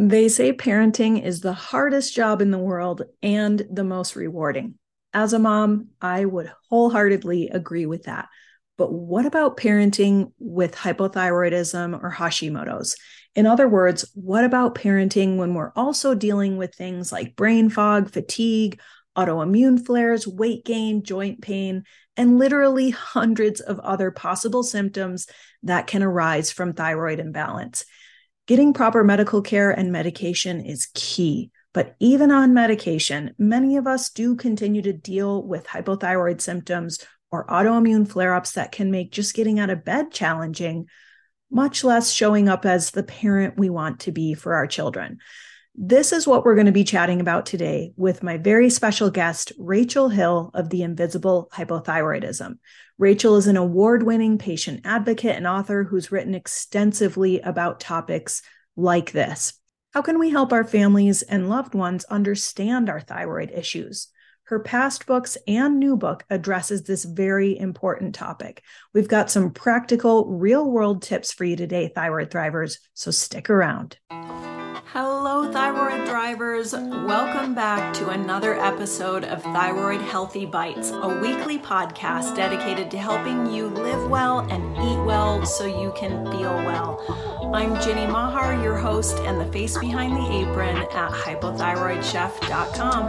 They say parenting is the hardest job in the world and the most rewarding. As a mom, I would wholeheartedly agree with that. But what about parenting with hypothyroidism or Hashimoto's? In other words, what about parenting when we're also dealing with things like brain fog, fatigue, autoimmune flares, weight gain, joint pain, and literally hundreds of other possible symptoms that can arise from thyroid imbalance? Getting proper medical care and medication is key. But even on medication, many of us do continue to deal with hypothyroid symptoms or autoimmune flare ups that can make just getting out of bed challenging, much less showing up as the parent we want to be for our children. This is what we're going to be chatting about today with my very special guest, Rachel Hill of The Invisible Hypothyroidism. Rachel is an award winning patient advocate and author who's written extensively about topics like this. How can we help our families and loved ones understand our thyroid issues? Her past books and new book addresses this very important topic. We've got some practical, real world tips for you today, thyroid thrivers, so stick around. Hello, Thyroid Thrivers. Welcome back to another episode of Thyroid Healthy Bites, a weekly podcast dedicated to helping you live well and eat well so you can feel well. I'm Ginny Mahar, your host and the face behind the apron at hypothyroidchef.com.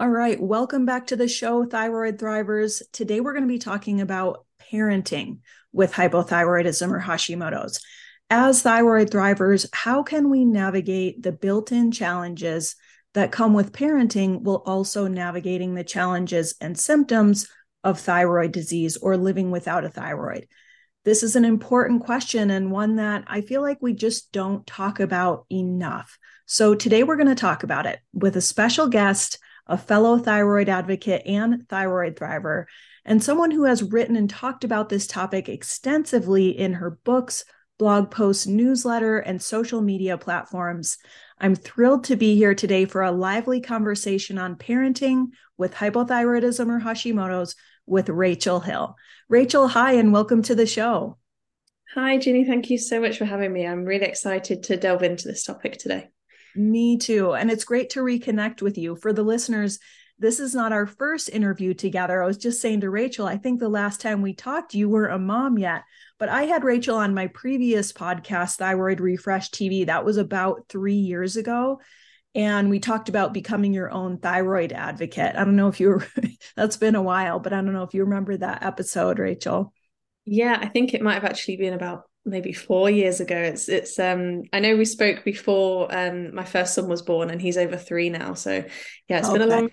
All right, welcome back to the show, Thyroid Thrivers. Today we're going to be talking about parenting with hypothyroidism or Hashimoto's. As thyroid thrivers, how can we navigate the built in challenges that come with parenting while also navigating the challenges and symptoms of thyroid disease or living without a thyroid? This is an important question and one that I feel like we just don't talk about enough. So today we're going to talk about it with a special guest, a fellow thyroid advocate and thyroid thriver, and someone who has written and talked about this topic extensively in her books, blog posts, newsletter, and social media platforms. I'm thrilled to be here today for a lively conversation on parenting with hypothyroidism or Hashimoto's with Rachel Hill. Rachel, hi, and welcome to the show. Hi, Ginny. Thank you so much for having me. I'm really excited to delve into this topic today. Me too. And it's great to reconnect with you. For the listeners, this is not our first interview together. I was just saying to Rachel, I think the last time we talked, you weren't a mom yet. But I had Rachel on my previous podcast, Thyroid Refresh TV. That was about three years ago. And we talked about becoming your own thyroid advocate. I don't know if you were, that's been a while, but I don't know if you remember that episode, Rachel. Yeah, I think it might have actually been about maybe four years ago. It's it's um I know we spoke before um my first son was born and he's over three now. So yeah, it's okay. been a long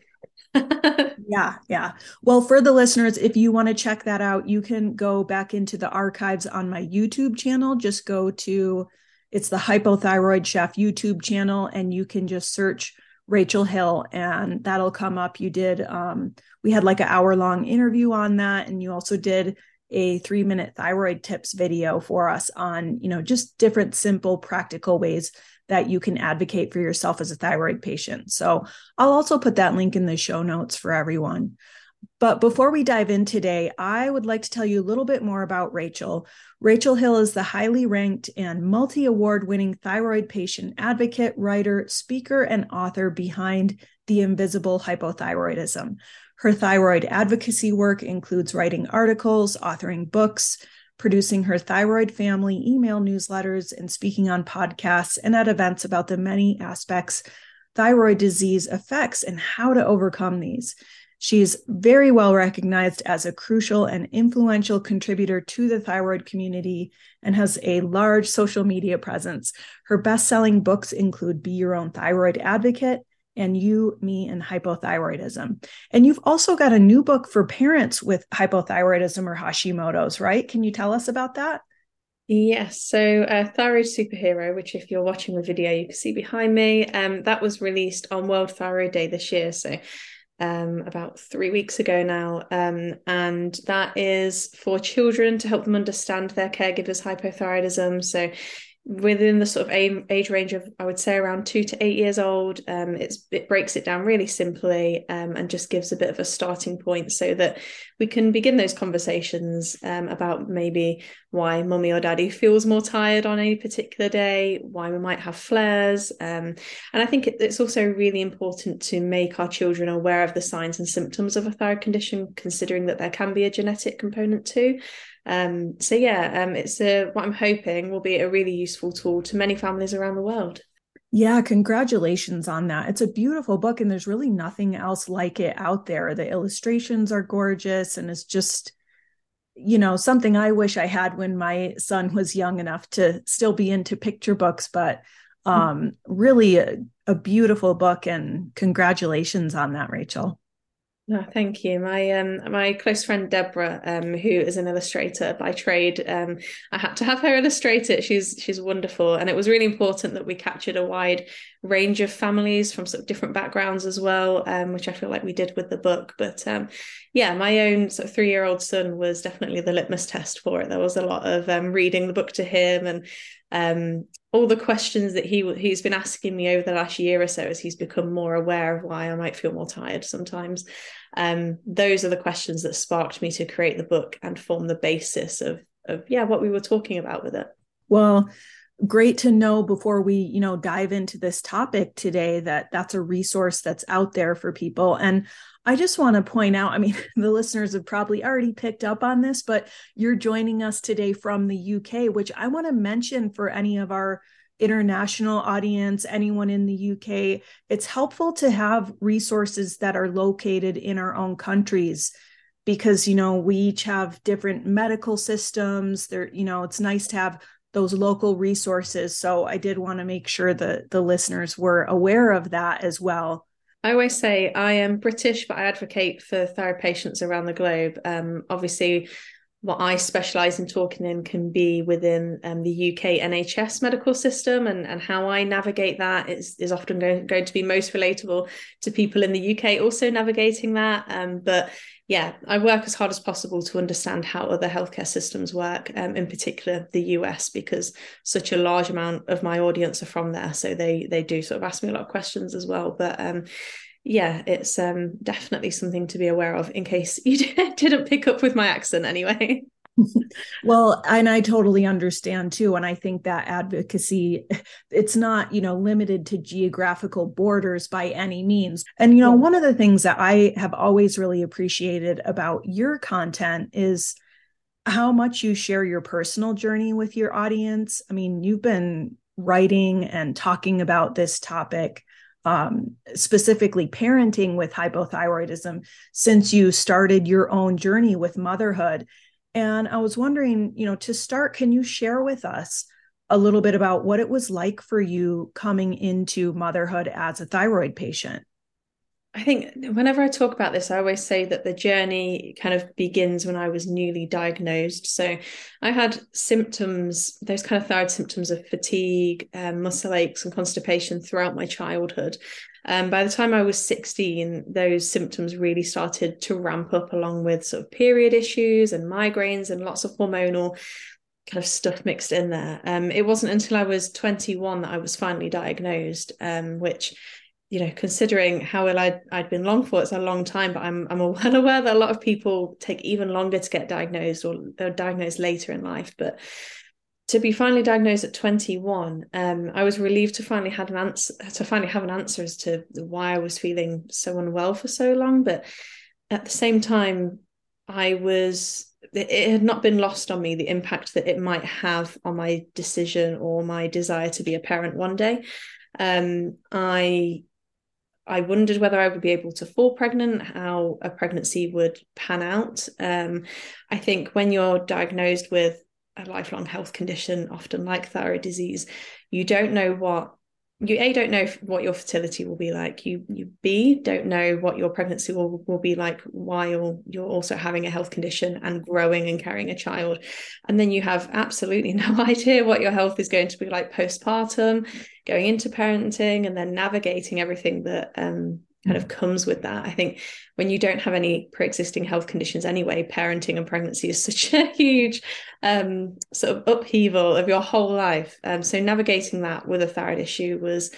yeah, yeah. Well, for the listeners, if you want to check that out, you can go back into the archives on my YouTube channel. Just go to it's the Hypothyroid Chef YouTube channel, and you can just search Rachel Hill, and that'll come up. You did um, we had like an hour long interview on that, and you also did a three minute thyroid tips video for us on you know just different simple practical ways that you can advocate for yourself as a thyroid patient. So I'll also put that link in the show notes for everyone. But before we dive in today, I would like to tell you a little bit more about Rachel. Rachel Hill is the highly ranked and multi award winning thyroid patient advocate, writer, speaker, and author behind The Invisible Hypothyroidism. Her thyroid advocacy work includes writing articles, authoring books, producing her thyroid family email newsletters and speaking on podcasts and at events about the many aspects thyroid disease affects and how to overcome these. She's very well recognized as a crucial and influential contributor to the thyroid community and has a large social media presence. Her best selling books include Be Your Own Thyroid Advocate and you, me, and hypothyroidism. And you've also got a new book for parents with hypothyroidism or Hashimoto's, right? Can you tell us about that? Yes, so uh, Thyroid Superhero, which if you're watching the video, you can see behind me, um, that was released on World Thyroid Day this year. So um, about three weeks ago now. Um, and that is for children to help them understand their caregivers' hypothyroidism. So within the sort of age range of I would say around two to eight years old. Um, it breaks it down really simply um, and just gives a bit of a starting point so that we can begin those conversations um, about maybe why mummy or daddy feels more tired on any particular day, why we might have flares, um, and I think it, it's also really important to make our children aware of the signs and symptoms of a thyroid condition, considering that there can be a genetic component too. Um, so yeah, um, it's a, what I'm hoping will be a really useful tool to many families around the world. Yeah, congratulations on that. It's a beautiful book, and there's really nothing else like it out there. The illustrations are gorgeous, and it's just, you know, something I wish I had when my son was young enough to still be into picture books. But um, really, a, a beautiful book, and congratulations on that, Rachel. Oh, thank you. My um my close friend Deborah, um, who is an illustrator by trade, um, I had to have her illustrate it. She's she's wonderful, and it was really important that we captured a wide range of families from sort of different backgrounds as well, um, which I feel like we did with the book. But um, yeah, my own sort of three year old son was definitely the litmus test for it. There was a lot of um, reading the book to him and um, all the questions that he he's been asking me over the last year or so as he's become more aware of why I might feel more tired sometimes. Um, those are the questions that sparked me to create the book and form the basis of of yeah what we were talking about with it. Well, great to know before we you know dive into this topic today that that's a resource that's out there for people. And i just want to point out i mean the listeners have probably already picked up on this but you're joining us today from the uk which i want to mention for any of our international audience anyone in the uk it's helpful to have resources that are located in our own countries because you know we each have different medical systems. There you know it's nice to have those local resources. So I did want to make sure that the listeners were aware of that as well. I always say I am British, but I advocate for thyroid patients around the globe. Um, obviously, what I specialize in talking in can be within um, the UK NHS medical system, and, and how I navigate that is, is often going, going to be most relatable to people in the UK also navigating that. Um, but yeah, I work as hard as possible to understand how other healthcare systems work, um, in particular the US, because such a large amount of my audience are from there. So they they do sort of ask me a lot of questions as well. But um, yeah, it's um, definitely something to be aware of in case you didn't pick up with my accent anyway. well, and I totally understand too. And I think that advocacy, it's not, you know, limited to geographical borders by any means. And, you know, one of the things that I have always really appreciated about your content is how much you share your personal journey with your audience. I mean, you've been writing and talking about this topic um, specifically parenting with hypothyroidism since you started your own journey with motherhood. And I was wondering, you know, to start, can you share with us a little bit about what it was like for you coming into motherhood as a thyroid patient? I think whenever I talk about this, I always say that the journey kind of begins when I was newly diagnosed. So I had symptoms, those kind of thyroid symptoms of fatigue, um, muscle aches, and constipation throughout my childhood. Um, by the time I was 16, those symptoms really started to ramp up along with sort of period issues and migraines and lots of hormonal kind of stuff mixed in there. Um, it wasn't until I was 21 that I was finally diagnosed, um, which you know, considering how ill I'd, I'd been long for, it's a long time, but I'm, I'm well aware that a lot of people take even longer to get diagnosed or they're diagnosed later in life. But to be finally diagnosed at 21, um, I was relieved to finally had an answer to finally have an answer as to why I was feeling so unwell for so long. But at the same time, I was it had not been lost on me the impact that it might have on my decision or my desire to be a parent one day. Um, I I wondered whether I would be able to fall pregnant, how a pregnancy would pan out. Um, I think when you're diagnosed with a lifelong health condition, often like thyroid disease, you don't know what you a don't know what your fertility will be like. You you b don't know what your pregnancy will, will be like while you're also having a health condition and growing and carrying a child. And then you have absolutely no idea what your health is going to be like postpartum going into parenting and then navigating everything that um kind of comes with that. I think when you don't have any pre-existing health conditions anyway, parenting and pregnancy is such a huge um, sort of upheaval of your whole life. Um, so navigating that with a thyroid issue was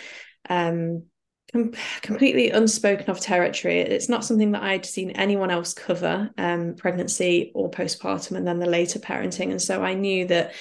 um, com- completely unspoken of territory. It's not something that I'd seen anyone else cover, um, pregnancy or postpartum, and then the later parenting. And so I knew that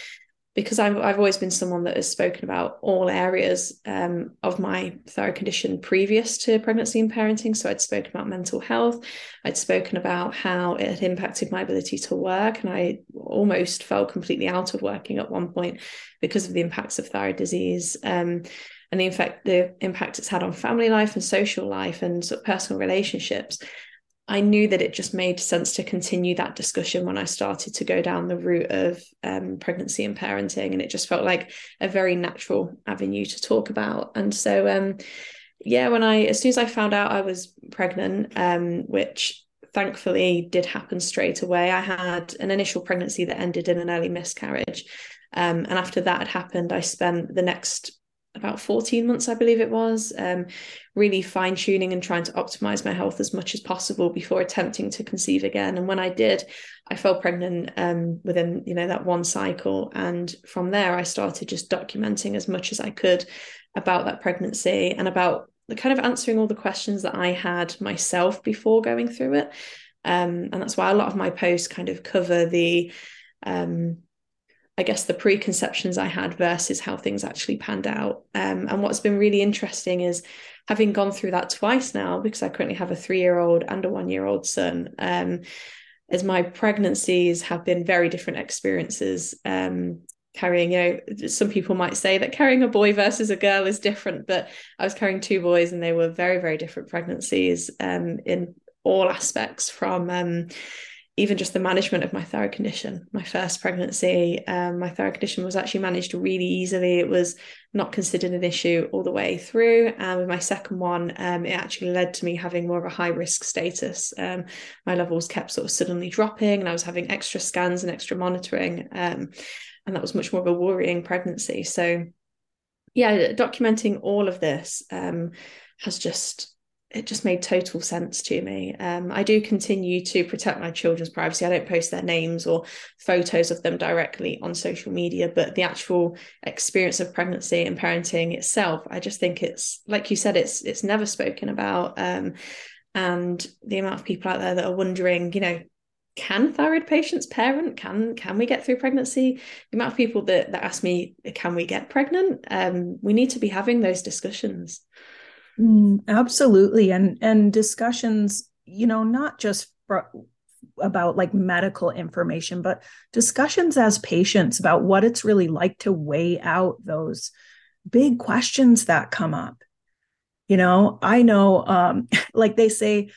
because I've, I've always been someone that has spoken about all areas um, of my thyroid condition previous to pregnancy and parenting. So I'd spoken about mental health, I'd spoken about how it had impacted my ability to work, and I almost felt completely out of working at one point because of the impacts of thyroid disease. Um, and the impact the impact it's had on family life and social life and sort of personal relationships. I knew that it just made sense to continue that discussion when I started to go down the route of um, pregnancy and parenting, and it just felt like a very natural avenue to talk about. And so, um, yeah, when I as soon as I found out I was pregnant, um, which thankfully did happen straight away, I had an initial pregnancy that ended in an early miscarriage. Um, and after that had happened, I spent the next about 14 months, I believe it was, um, really fine tuning and trying to optimize my health as much as possible before attempting to conceive again. And when I did, I fell pregnant um, within, you know, that one cycle. And from there, I started just documenting as much as I could about that pregnancy and about the kind of answering all the questions that I had myself before going through it. Um, and that's why a lot of my posts kind of cover the um, I guess the preconceptions I had versus how things actually panned out. Um, and what's been really interesting is having gone through that twice now, because I currently have a three year old and a one year old son. Um, as my pregnancies have been very different experiences. Um, carrying, you know, some people might say that carrying a boy versus a girl is different, but I was carrying two boys and they were very, very different pregnancies um, in all aspects from um, even just the management of my thyroid condition. My first pregnancy, um, my thyroid condition was actually managed really easily. It was not considered an issue all the way through. And with my second one, um, it actually led to me having more of a high risk status. Um, my levels kept sort of suddenly dropping, and I was having extra scans and extra monitoring. Um, and that was much more of a worrying pregnancy. So, yeah, documenting all of this um, has just it just made total sense to me. Um, I do continue to protect my children's privacy. I don't post their names or photos of them directly on social media, but the actual experience of pregnancy and parenting itself, I just think it's like you said, it's it's never spoken about. Um, and the amount of people out there that are wondering, you know, can thyroid patients parent? Can can we get through pregnancy? The amount of people that that ask me, can we get pregnant? Um, we need to be having those discussions. Mm, absolutely. And and discussions, you know, not just for, about like medical information, but discussions as patients about what it's really like to weigh out those big questions that come up. You know, I know um like they say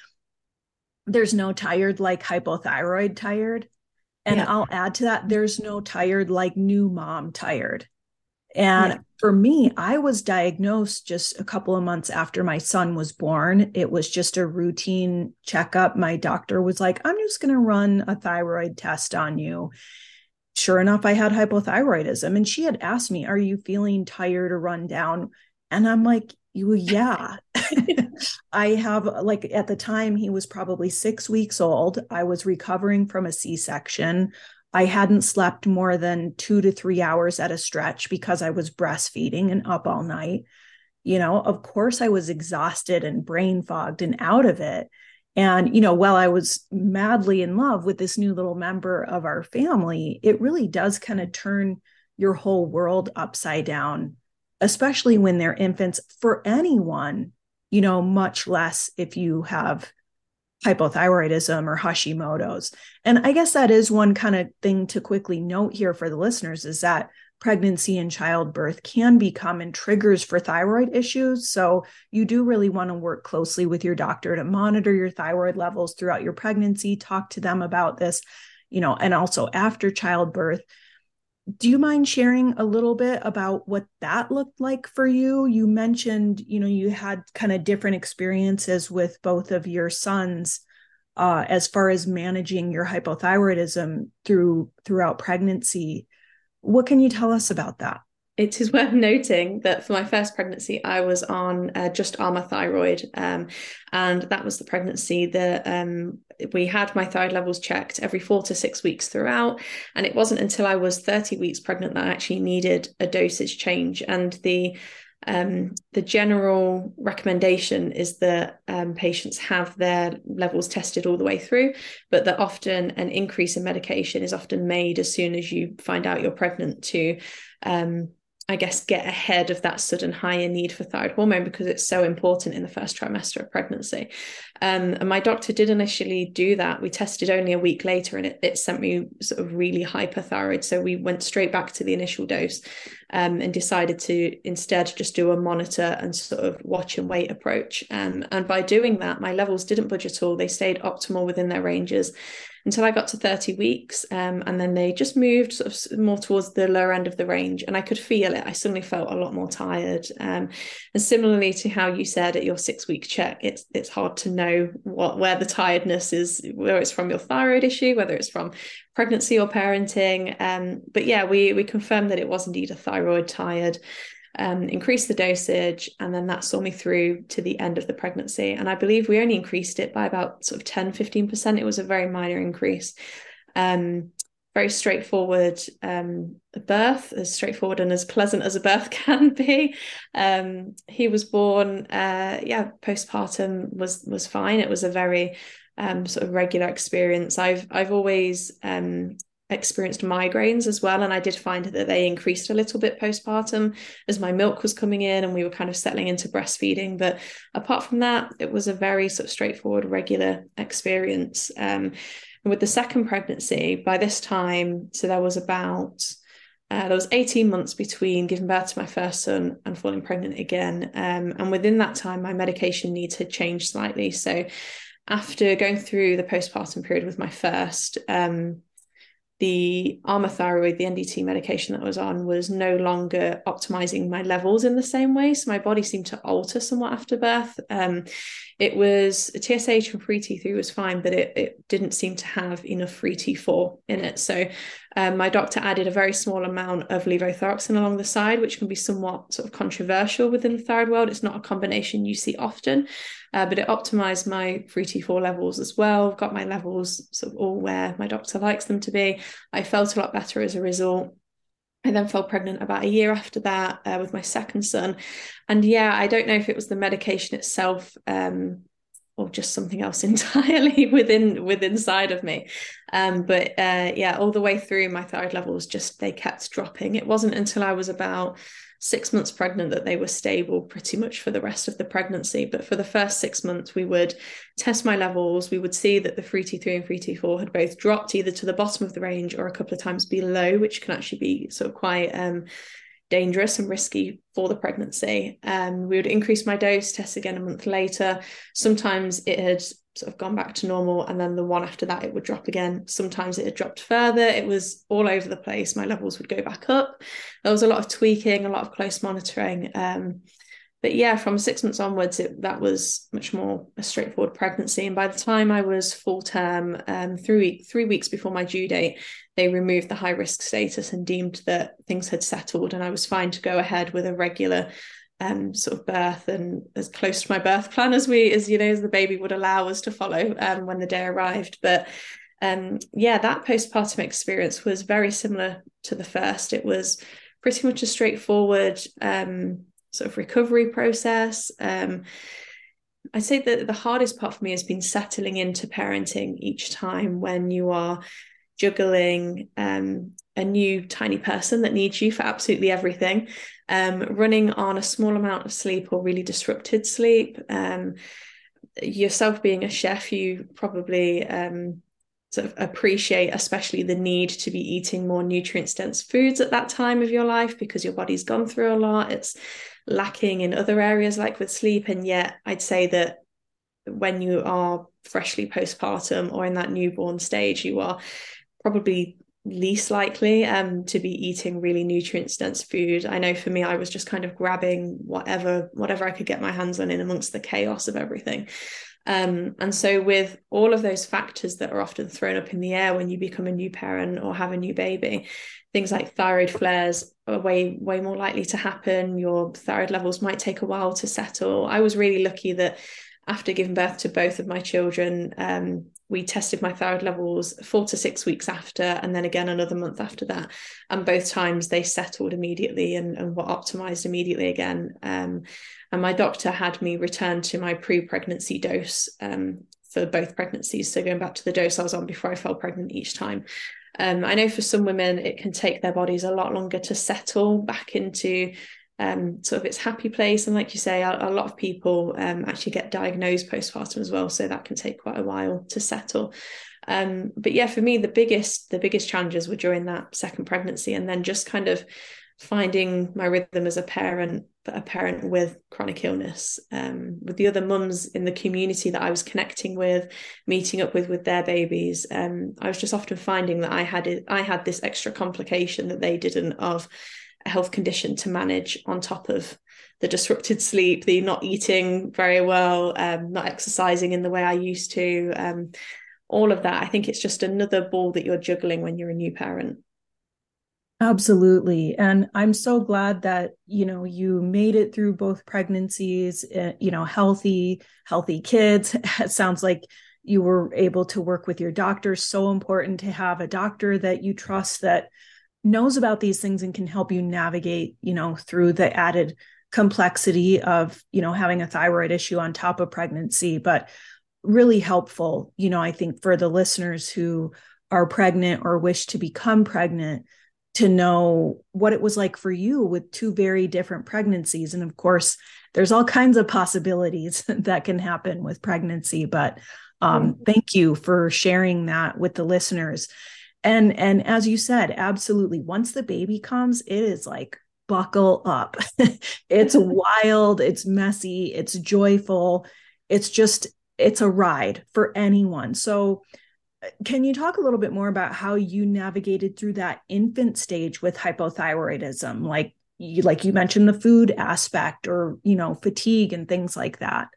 there's no tired like hypothyroid tired. And yeah. I'll add to that, there's no tired like new mom tired. And yeah. for me, I was diagnosed just a couple of months after my son was born. It was just a routine checkup. My doctor was like, I'm just going to run a thyroid test on you. Sure enough, I had hypothyroidism. And she had asked me, Are you feeling tired or run down? And I'm like, well, yeah. I have, like, at the time, he was probably six weeks old. I was recovering from a C section. I hadn't slept more than two to three hours at a stretch because I was breastfeeding and up all night. You know, of course, I was exhausted and brain fogged and out of it. And, you know, while I was madly in love with this new little member of our family, it really does kind of turn your whole world upside down, especially when they're infants for anyone, you know, much less if you have hypothyroidism or Hashimoto's. And I guess that is one kind of thing to quickly note here for the listeners is that pregnancy and childbirth can be common triggers for thyroid issues. So you do really want to work closely with your doctor to monitor your thyroid levels throughout your pregnancy, talk to them about this, you know, and also after childbirth do you mind sharing a little bit about what that looked like for you? You mentioned you know you had kind of different experiences with both of your sons uh, as far as managing your hypothyroidism through throughout pregnancy. What can you tell us about that it is worth noting that for my first pregnancy, I was on uh, just Armour thyroid. Um, and that was the pregnancy that um, we had my thyroid levels checked every four to six weeks throughout. And it wasn't until I was 30 weeks pregnant that I actually needed a dosage change. And the um, the general recommendation is that um, patients have their levels tested all the way through, but that often an increase in medication is often made as soon as you find out you're pregnant to um, I guess, get ahead of that sudden higher need for thyroid hormone because it's so important in the first trimester of pregnancy. Um, and my doctor did initially do that. We tested only a week later and it, it sent me sort of really hyperthyroid. So we went straight back to the initial dose um, and decided to instead just do a monitor and sort of watch and wait approach. Um, and by doing that, my levels didn't budge at all. They stayed optimal within their ranges until I got to 30 weeks. Um, and then they just moved sort of more towards the lower end of the range. And I could feel it. I suddenly felt a lot more tired. Um, and similarly to how you said at your six week check, it's it's hard to know what where the tiredness is, whether it's from your thyroid issue, whether it's from pregnancy or parenting. Um, but yeah, we we confirmed that it was indeed a thyroid tired um, increased the dosage, and then that saw me through to the end of the pregnancy. And I believe we only increased it by about sort of 10, 15%. It was a very minor increase. Um, very straightforward um, birth, as straightforward and as pleasant as a birth can be. Um, he was born, uh, yeah, postpartum was was fine. It was a very um, sort of regular experience. I've I've always um, experienced migraines as well and i did find that they increased a little bit postpartum as my milk was coming in and we were kind of settling into breastfeeding. But apart from that it was a very sort of straightforward regular experience. Um, and with the second pregnancy by this time so there was about uh, there was 18 months between giving birth to my first son and falling pregnant again. Um, and within that time my medication needs had changed slightly. So after going through the postpartum period with my first um, the Armour thyroid, the NDT medication that I was on, was no longer optimizing my levels in the same way. So my body seemed to alter somewhat after birth. Um, it was TSH from free T3 was fine, but it, it didn't seem to have enough free T4 in it. So um, my doctor added a very small amount of levothyroxine along the side, which can be somewhat sort of controversial within the thyroid world. It's not a combination you see often, uh, but it optimized my free T4 levels as well, got my levels sort of all where my doctor likes them to be. I felt a lot better as a result. I then fell pregnant about a year after that uh, with my second son. And yeah, I don't know if it was the medication itself um, or just something else entirely within within inside of me. Um, but uh, yeah, all the way through, my thyroid levels just they kept dropping. It wasn't until I was about six months pregnant that they were stable pretty much for the rest of the pregnancy. But for the first six months, we would test my levels. We would see that the free T3 and free T4 had both dropped either to the bottom of the range or a couple of times below, which can actually be sort of quite um, dangerous and risky for the pregnancy. Um, we would increase my dose, test again a month later. Sometimes it had sort of gone back to normal and then the one after that it would drop again. Sometimes it had dropped further. It was all over the place. My levels would go back up. There was a lot of tweaking a lot of close monitoring. Um, but yeah from six months onwards it, that was much more a straightforward pregnancy. And by the time i was full term um, three, three weeks before my due date they removed the high risk status and deemed that things had settled and i was fine to go ahead with a regular um, sort of birth and as close to my birth plan as we as you know as the baby would allow us to follow um, when the day arrived. But um, yeah that postpartum experience was very similar to the first. It was pretty much a straightforward um, sort of recovery process. Um, I'd say that the hardest part for me has been settling into parenting each time when you are juggling um, a new tiny person that needs you for absolutely everything, um, running on a small amount of sleep or really disrupted sleep. Um, yourself being a chef, you probably um, sort of appreciate, especially the need to be eating more nutrient dense foods at that time of your life because your body's gone through a lot. It's lacking in other areas like with sleep. And yet, I'd say that when you are freshly postpartum or in that newborn stage, you are probably least likely um, to be eating really nutrient dense food. I know for me, I was just kind of grabbing whatever whatever I could get my hands on in amongst the chaos of everything. Um, and so, with all of those factors that are often thrown up in the air when you become a new parent or have a new baby, things like thyroid flares are way, way more likely to happen. Your thyroid levels might take a while to settle. I was really lucky that after giving birth to both of my children, um, we tested my thyroid levels four to six weeks after, and then again another month after that. And both times they settled immediately and, and were optimized immediately again. Um, and my doctor had me return to my pre pregnancy dose um, for both pregnancies. So going back to the dose I was on before I fell pregnant each time. Um, I know for some women, it can take their bodies a lot longer to settle back into um, sort of its happy place. And like you say, a, a lot of people um, actually get diagnosed postpartum as well, so that can take quite a while to settle. Um, but yeah, for me, the biggest the biggest challenges were during that second pregnancy, and then just kind of finding my rhythm as a parent, a parent with chronic illness, um, with the other mums in the community that I was connecting with, meeting up with with their babies. Um, I was just often finding that I had it, I had this extra complication that they didn't of health condition to manage on top of the disrupted sleep, the not eating very well, um, not exercising in the way I used to, um, all of that. I think it's just another ball that you're juggling when you're a new parent. Absolutely. And I'm so glad that, you know, you made it through both pregnancies, uh, you know, healthy, healthy kids. It sounds like you were able to work with your doctor. So important to have a doctor that you trust that knows about these things and can help you navigate, you know, through the added complexity of, you know, having a thyroid issue on top of pregnancy, but really helpful, you know, I think for the listeners who are pregnant or wish to become pregnant to know what it was like for you with two very different pregnancies and of course there's all kinds of possibilities that can happen with pregnancy but um, mm-hmm. thank you for sharing that with the listeners and and as you said absolutely once the baby comes it is like buckle up. It's wild it's messy it's joyful. It's just it's a ride for anyone. So uh, can you talk a little bit more about how you navigated through that infant stage with hypothyroidism? Like you like you mentioned the food aspect or you know fatigue and things like that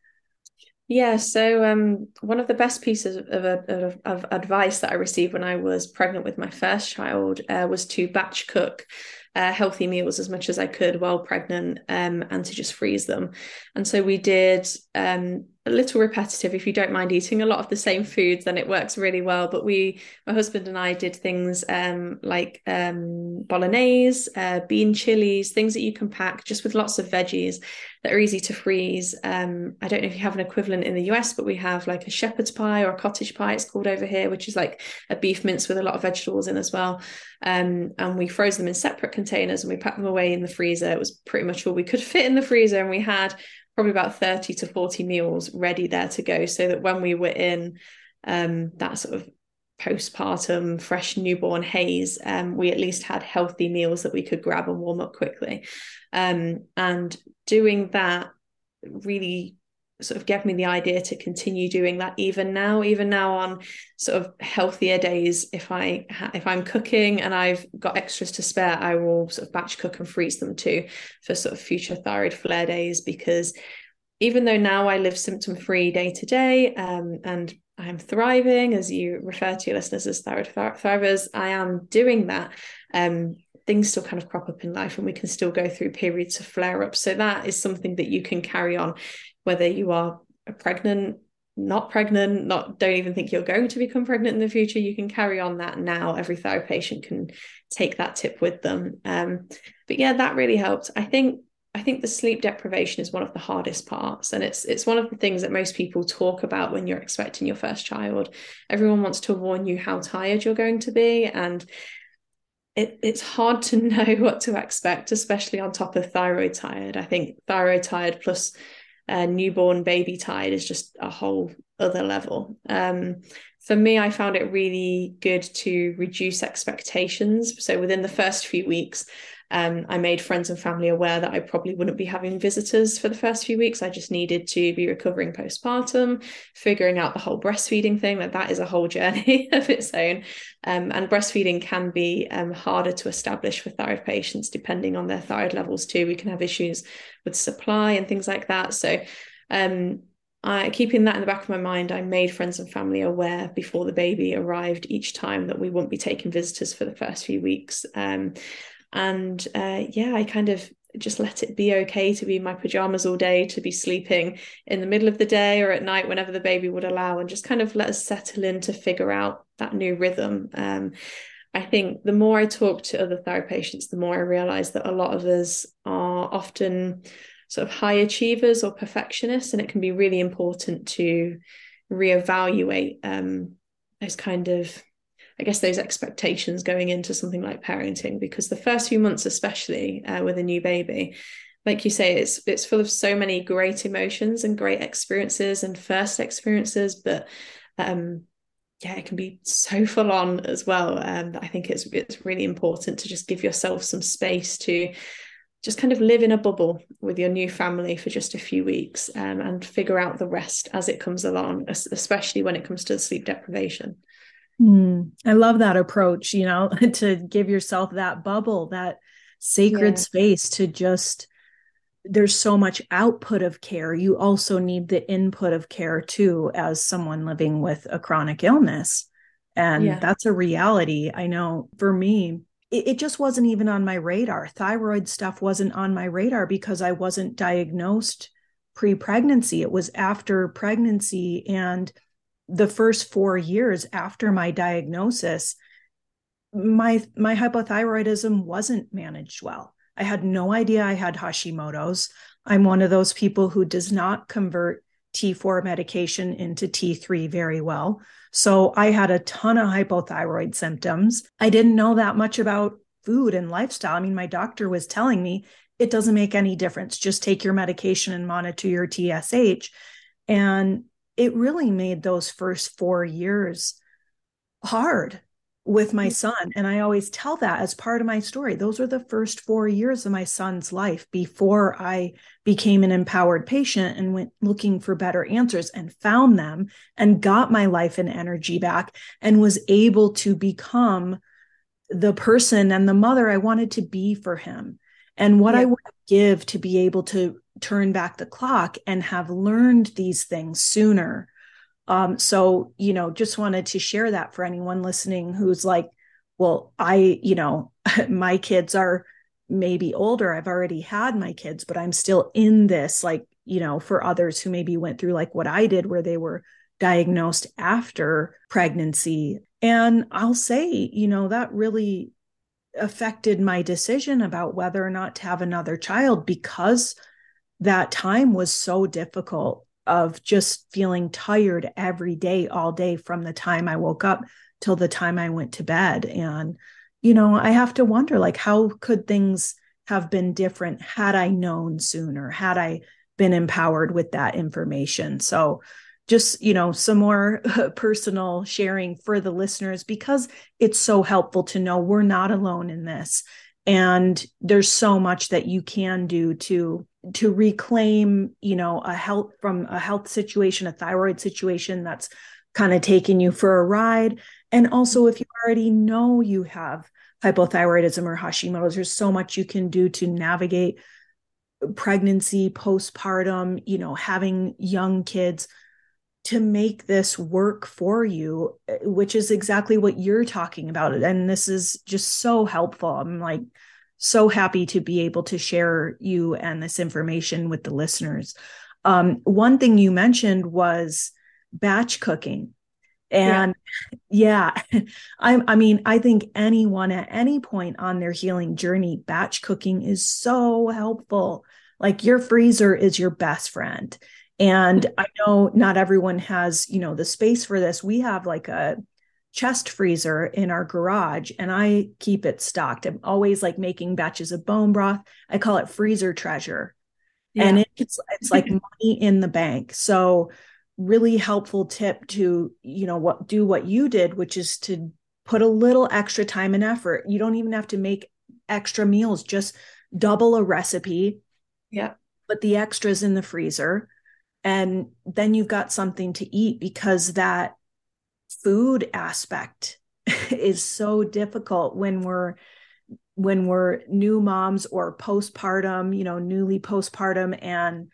yeah, so um, one of the best pieces of, of, of, advice that I received when I was pregnant with my first child uh, was to batch cook uh, healthy meals as much as I could while pregnant um, and to just freeze them. And so we did um, a little repetitive. If you don't mind eating a lot of the same foods, then it works really well. But we, my husband and I, did things um, like um, bolognese, uh, bean chilies, things that you can pack just with lots of veggies that are easy to freeze. Um, I don't know if you have an equivalent in the US, but we have like a shepherd's pie or a cottage pie, it's called over here, which is like a beef mince with a lot of vegetables in as well. Um, and we froze them in separate containers and we packed them away in the freezer. It was pretty much all we could fit in the freezer, and we had probably about 30 to 40 meals ready there to go so that when we were in um, that sort of postpartum fresh newborn haze um, we at least had healthy meals that we could grab and warm up quickly. Um, and doing that really sort of gave me the idea to continue doing that even now even now on sort of healthier days. If i if i'm cooking and i've got extras to spare i will sort of batch cook and freeze them too for sort of future thyroid flare days because even though now i live symptom free day to day um, and i'm thriving as you refer to your listeners as thyroid thrivers i am doing that um, things still kind of crop up in life and we can still go through periods of flare up so that is something that you can carry on whether you are pregnant not pregnant not don't even think you're going to become pregnant in the future you can carry on that now. Every thyroid patient can take that tip with them. Um, but yeah that really helped. I think i think the sleep deprivation is one of the hardest parts and it's it's one of the things that most people talk about when you're expecting your first child. Everyone wants to warn you how tired you're going to be and it, it's hard to know what to expect especially on top of thyroid tired. I think thyroid tired plus uh, newborn baby tide is just a whole other level. Um, for me, I found it really good to reduce expectations. So within the first few weeks, um, I made friends and family aware that I probably wouldn't be having visitors for the first few weeks. I just needed to be recovering postpartum, figuring out the whole breastfeeding thing. That that is a whole journey of its own, um, and breastfeeding can be um, harder to establish for thyroid patients depending on their thyroid levels too. We can have issues with supply and things like that. So um, I, keeping that in the back of my mind, I made friends and family aware before the baby arrived each time that we wouldn't be taking visitors for the first few weeks. Um, and uh, yeah, I kind of just let it be okay to be in my pajamas all day, to be sleeping in the middle of the day or at night whenever the baby would allow, and just kind of let us settle in to figure out that new rhythm. Um, I think the more I talk to other thyroid patients, the more I realize that a lot of us are often sort of high achievers or perfectionists, and it can be really important to reevaluate um, those kind of I guess those expectations going into something like parenting because the first few months, especially uh, with a new baby, like you say, it's it's full of so many great emotions and great experiences and first experiences, but um, yeah, it can be so full on as well. Um, I think it's it's really important to just give yourself some space to just kind of live in a bubble with your new family for just a few weeks um, and figure out the rest as it comes along, especially when it comes to sleep deprivation. Mm, I love that approach, you know, to give yourself that bubble, that sacred yeah. space to just there's so much output of care. You also need the input of care too, as someone living with a chronic illness. And yeah. that's a reality. I know for me, it, it just wasn't even on my radar. Thyroid stuff wasn't on my radar because I wasn't diagnosed pre pregnancy. It was after pregnancy. And the first four years after my diagnosis, my my hypothyroidism wasn't managed well. I had no idea I had Hashimoto's. I'm one of those people who does not convert T4 medication into T3 very well. So I had a ton of hypothyroid symptoms. I didn't know that much about food and lifestyle. I mean, my doctor was telling me it doesn't make any difference. Just take your medication and monitor your TSH. And it really made those first four years hard with my mm. son. And I always tell that as part of my story. Those were the first four years of my son's life before I became an empowered patient and went looking for better answers and found them and got my life and energy back and was able to become the person and the mother I wanted to be for him. And what yeah. I would give to be able to turn back the clock and have learned these things sooner. Um, so, you know, just wanted to share that for anyone listening who's like, well, I, you know, my kids are maybe older. I've already had my kids, but I'm still in this, like, you know, for others who maybe went through like what I did, where they were diagnosed after pregnancy. And I'll say, you know, that really affected my decision about whether or not to have another child because that time was so difficult of just feeling tired every day all day from the time i woke up till the time i went to bed. And you know i have to wonder like how could things have been different had i known sooner had i been empowered with that information? So just you know some more personal sharing for the listeners because it's so helpful to know we're not alone in this. And there's so much that you can do to to reclaim you know a health from a health situation a thyroid situation that's kind of taking you for a ride and also if you already know you have hypothyroidism or hashimoto's there's so much you can do to navigate pregnancy postpartum you know having young kids to make this work for you, eh, which is exactly what you're talking about. And this is just so helpful. I'm like so happy to be able to share you and this information with the listeners. Um, one thing you mentioned was batch cooking. And yeah, yeah I, I mean, I think anyone at any point on their healing journey, batch cooking is so helpful. Like your freezer is your best friend and I know not everyone has, you know, the space for this. We have like a chest freezer in our garage and I keep it stocked. I'm always like making batches of bone broth. I call it freezer treasure. Yeah. And it's it's like money in the bank. So really helpful tip to, you know, what do what you did, which is to put a little extra time and effort. You don't even have to make extra meals, just double a recipe. Yeah. Put the extras in the freezer and then you've got something to eat because that food aspect is so difficult when we're when we're new moms or postpartum you know newly postpartum and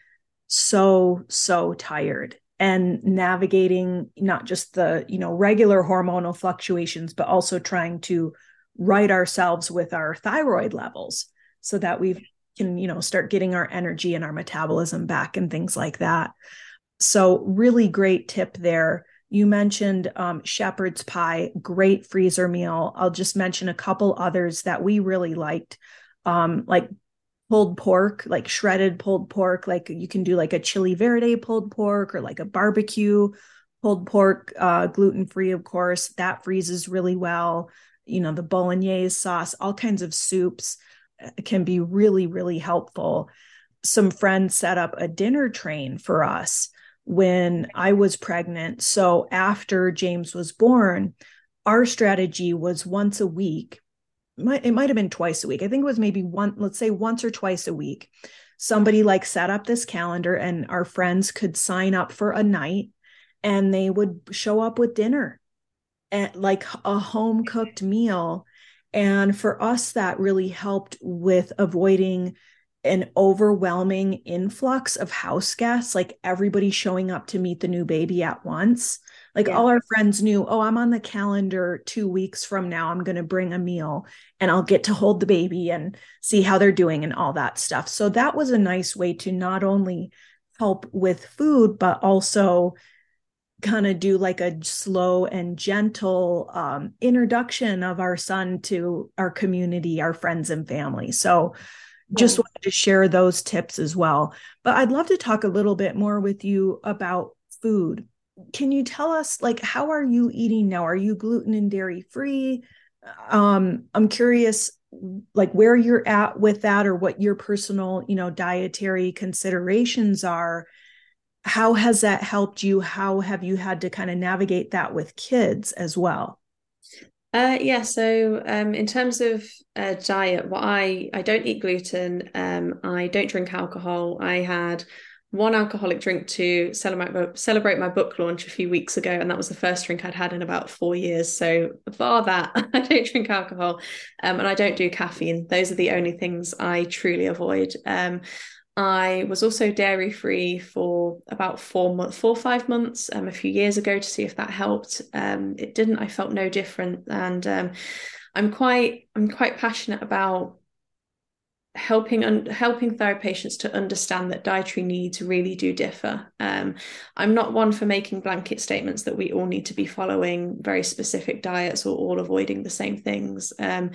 so, so tired and navigating not just the, you know, regular hormonal fluctuations, but also trying to right ourselves with our thyroid levels so that we can, you know, start getting our energy and our metabolism back and things like that. So, really great tip there. You mentioned um, shepherd's pie, great freezer meal. I'll just mention a couple others that we really liked, um, like pulled pork, like shredded pulled pork. Like you can do like a chili verde pulled pork or like a barbecue pulled pork, uh, gluten free, of course. That freezes really well. You know, the bolognese sauce, all kinds of soups uh, can be really, really helpful. Some friends set up a dinner train for us when I was pregnant. So after James was born, our strategy was once a week. It might have been twice a week. I think it was maybe one, let's say once or twice a week. Somebody like set up this calendar and our friends could sign up for a night and they would show up with dinner and like a home cooked meal. And for us, that really helped with avoiding an overwhelming influx of house guests, like everybody showing up to meet the new baby at once. Like yeah. all our friends knew, oh, I'm on the calendar two weeks from now. I'm going to bring a meal and I'll get to hold the baby and see how they're doing and all that stuff. So that was a nice way to not only help with food, but also kind of do like a slow and gentle um, introduction of our son to our community, our friends and family. So just wanted to share those tips as well. But I'd love to talk a little bit more with you about food. Can you tell us like how are you eating now? Are you gluten and dairy free? Um, I'm curious like where you're at with that or what your personal, you know, dietary considerations are. How has that helped you? How have you had to kind of navigate that with kids as well? Uh, yeah, so um, in terms of uh, diet, what I I don't eat gluten. Um, I don't drink alcohol. I had one alcoholic drink to celebrate celebrate my book launch a few weeks ago, and that was the first drink I'd had in about four years. So bar that, I don't drink alcohol, um, and I don't do caffeine. Those are the only things I truly avoid. Um, I was also dairy free for about four months, four or five months, um, a few years ago to see if that helped. Um, it didn't. I felt no different, and um, I'm quite, I'm quite passionate about helping un- helping thyroid patients to understand that dietary needs really do differ. Um, I'm not one for making blanket statements that we all need to be following very specific diets or all avoiding the same things. Um,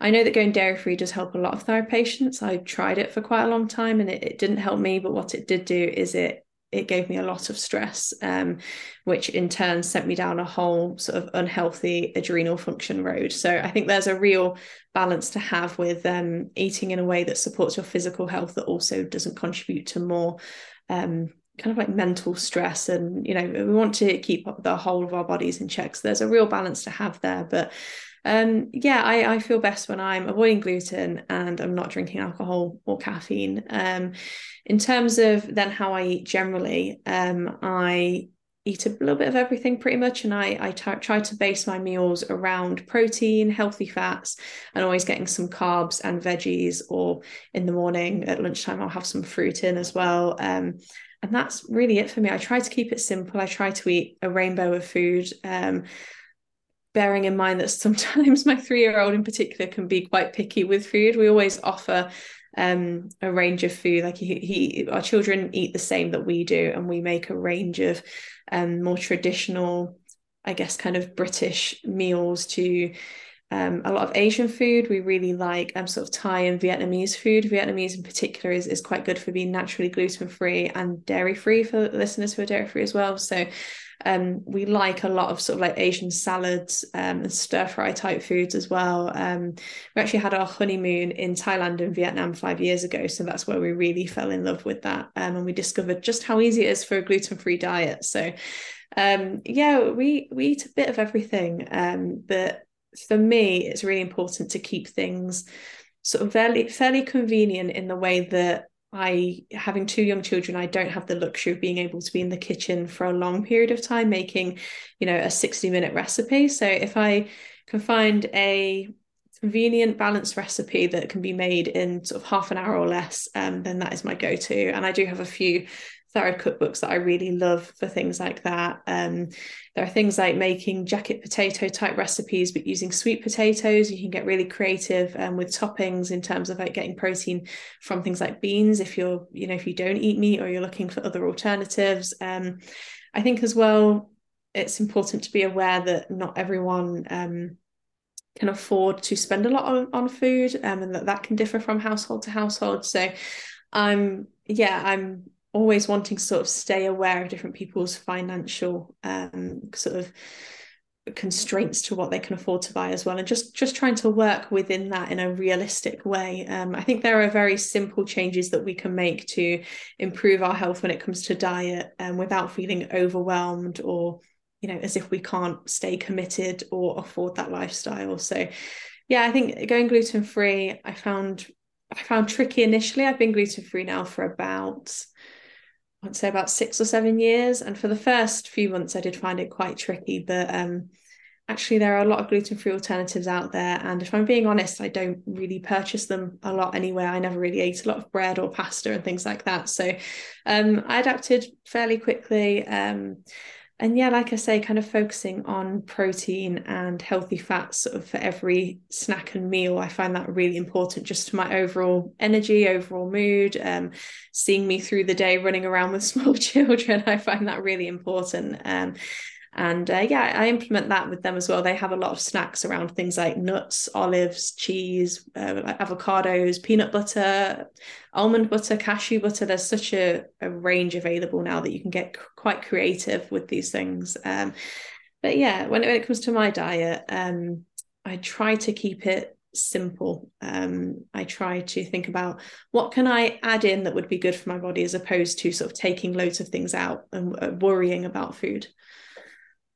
I know that going dairy free does help a lot of thyroid patients. I tried it for quite a long time and it, it didn't help me, but what it did do is it it gave me a lot of stress, um, which in turn sent me down a whole sort of unhealthy adrenal function road. So I think there's a real balance to have with um, eating in a way that supports your physical health that also doesn't contribute to more um, kind of like mental stress. And, you know, we want to keep the whole of our bodies in check. So there's a real balance to have there. But um, yeah, I, I feel best when I'm avoiding gluten and I'm not drinking alcohol or caffeine. Um, in terms of then how I eat generally, um, I eat a little bit of everything pretty much and I, I t- try to base my meals around protein, healthy fats, and always getting some carbs and veggies or in the morning at lunchtime I'll have some fruit in as well. Um, and that's really it for me. I try to keep it simple. I try to eat a rainbow of food. Um, bearing in mind that sometimes my three year old in particular can be quite picky with food. We always offer um, a range of food. Like he, he, our children eat the same that we do, and we make a range of um, more traditional, I guess, kind of British meals to um, a lot of Asian food. We really like um, sort of Thai and Vietnamese food. Vietnamese in particular is, is quite good for being naturally gluten free and dairy free for listeners who are dairy free as well. So um, we like a lot of sort of like Asian salads um, and stir fry type foods as well. Um, we actually had our honeymoon in Thailand and Vietnam five years ago, so that's where we really fell in love with that, um, and we discovered just how easy it is for a gluten free diet. So, um, yeah, we we eat a bit of everything, um, but for me, it's really important to keep things sort of fairly fairly convenient in the way that I, having two young children, I don't have the luxury of being able to be in the kitchen for a long period of time making, you know, a 60 minute recipe. So if I can find a convenient balanced recipe that can be made in sort of half an hour or less um, then that is my go-to and i do have a few thyroid cookbooks that i really love for things like that. Um, there are things like making jacket potato type recipes but using sweet potatoes you can get really creative um, with toppings in terms of like getting protein from things like beans if you're you know if you don't eat meat or you're looking for other alternatives. Um, i think as well it's important to be aware that not everyone um, can afford to spend a lot on, on food um, and that that can differ from household to household. So i'm yeah i'm always wanting to sort of stay aware of different people's financial um, sort of constraints to what they can afford to buy as well and just just trying to work within that in a realistic way. Um, i think there are very simple changes that we can make to improve our health when it comes to diet um, without feeling overwhelmed or you know as if we can't stay committed or afford that lifestyle. So yeah i think going gluten free i found i found tricky initially. I've been gluten free now for about i'd say about six or seven years. And for the first few months i did find it quite tricky but um actually there are a lot of gluten-free alternatives out there. And if i'm being honest i don't really purchase them a lot anywhere. I never really ate a lot of bread or pasta and things like that. So um, i adapted fairly quickly. Um, and yeah, like I say, kind of focusing on protein and healthy fats sort of for every snack and meal. I find that really important just to my overall energy, overall mood. Um, seeing me through the day running around with small children, I find that really important. Um, and uh, yeah, I implement that with them as well. They have a lot of snacks around things like nuts, olives, cheese, uh, like avocados, peanut butter, almond butter, cashew butter. There's such a, a range available now that you can get quite creative with these things. Um, but yeah, when, when it comes to my diet, um, I try to keep it simple um, i try to think about what can i add in that would be good for my body as opposed to sort of taking loads of things out and uh, worrying about food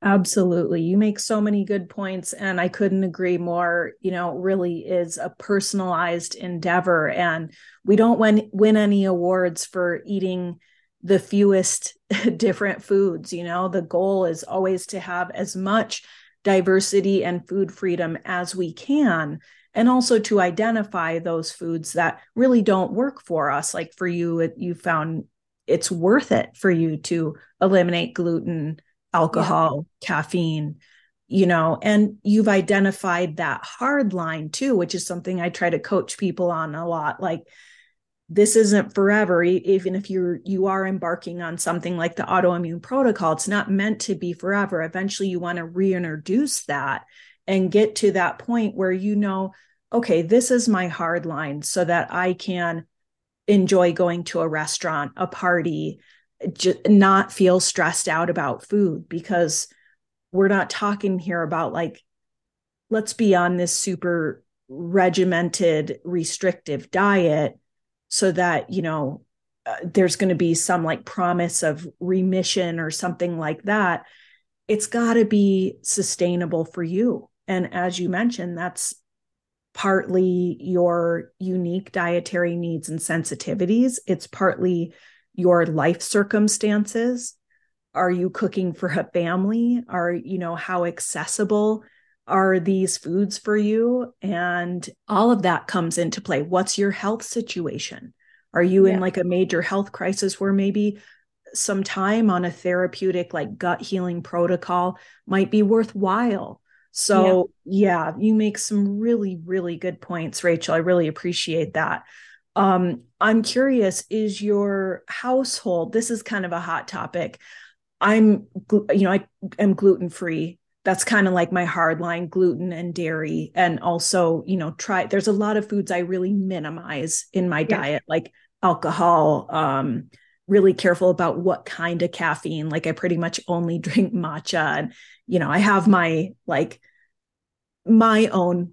Absolutely. You make so many good points, and I couldn't agree more. You know, really is a personalized endeavor, and we don't win, win any awards for eating the fewest different foods. You know, the goal is always to have as much diversity and food freedom as we can, and also to identify those foods that really don't work for us. Like for you, you found it's worth it for you to eliminate gluten alcohol, yeah. caffeine, you know, and you've identified that hard line too, which is something I try to coach people on a lot. Like, this isn't forever even if you're you are embarking on something like the autoimmune protocol it's not meant to be forever eventually you want to reintroduce that and get to that point where you know okay this is my hard line so that i can enjoy going to a restaurant a party just not feel stressed out about food because we're not talking here about like let's be on this super regimented restrictive diet so that you know uh, there's going to be some like promise of remission or something like that. It's got to be sustainable for you. And as you mentioned that's partly your unique dietary needs and sensitivities. It's partly your life circumstances. Are you cooking for a family? Are you know how accessible are these foods for you? And all of that comes into play. What's your health situation? Are you yeah. in like a major health crisis where maybe some time on a therapeutic like gut healing protocol might be worthwhile? So yeah. yeah you make some really really good points rachel. I really appreciate that um, I'm curious, is your household, this is kind of a hot topic. I'm, you know, I am gluten free. That's kind of like my hard line gluten and dairy. And also, you know, try, there's a lot of foods I really minimize in my yeah. diet, like alcohol, um, really careful about what kind of caffeine. Like I pretty much only drink matcha and, you know, I have my like my own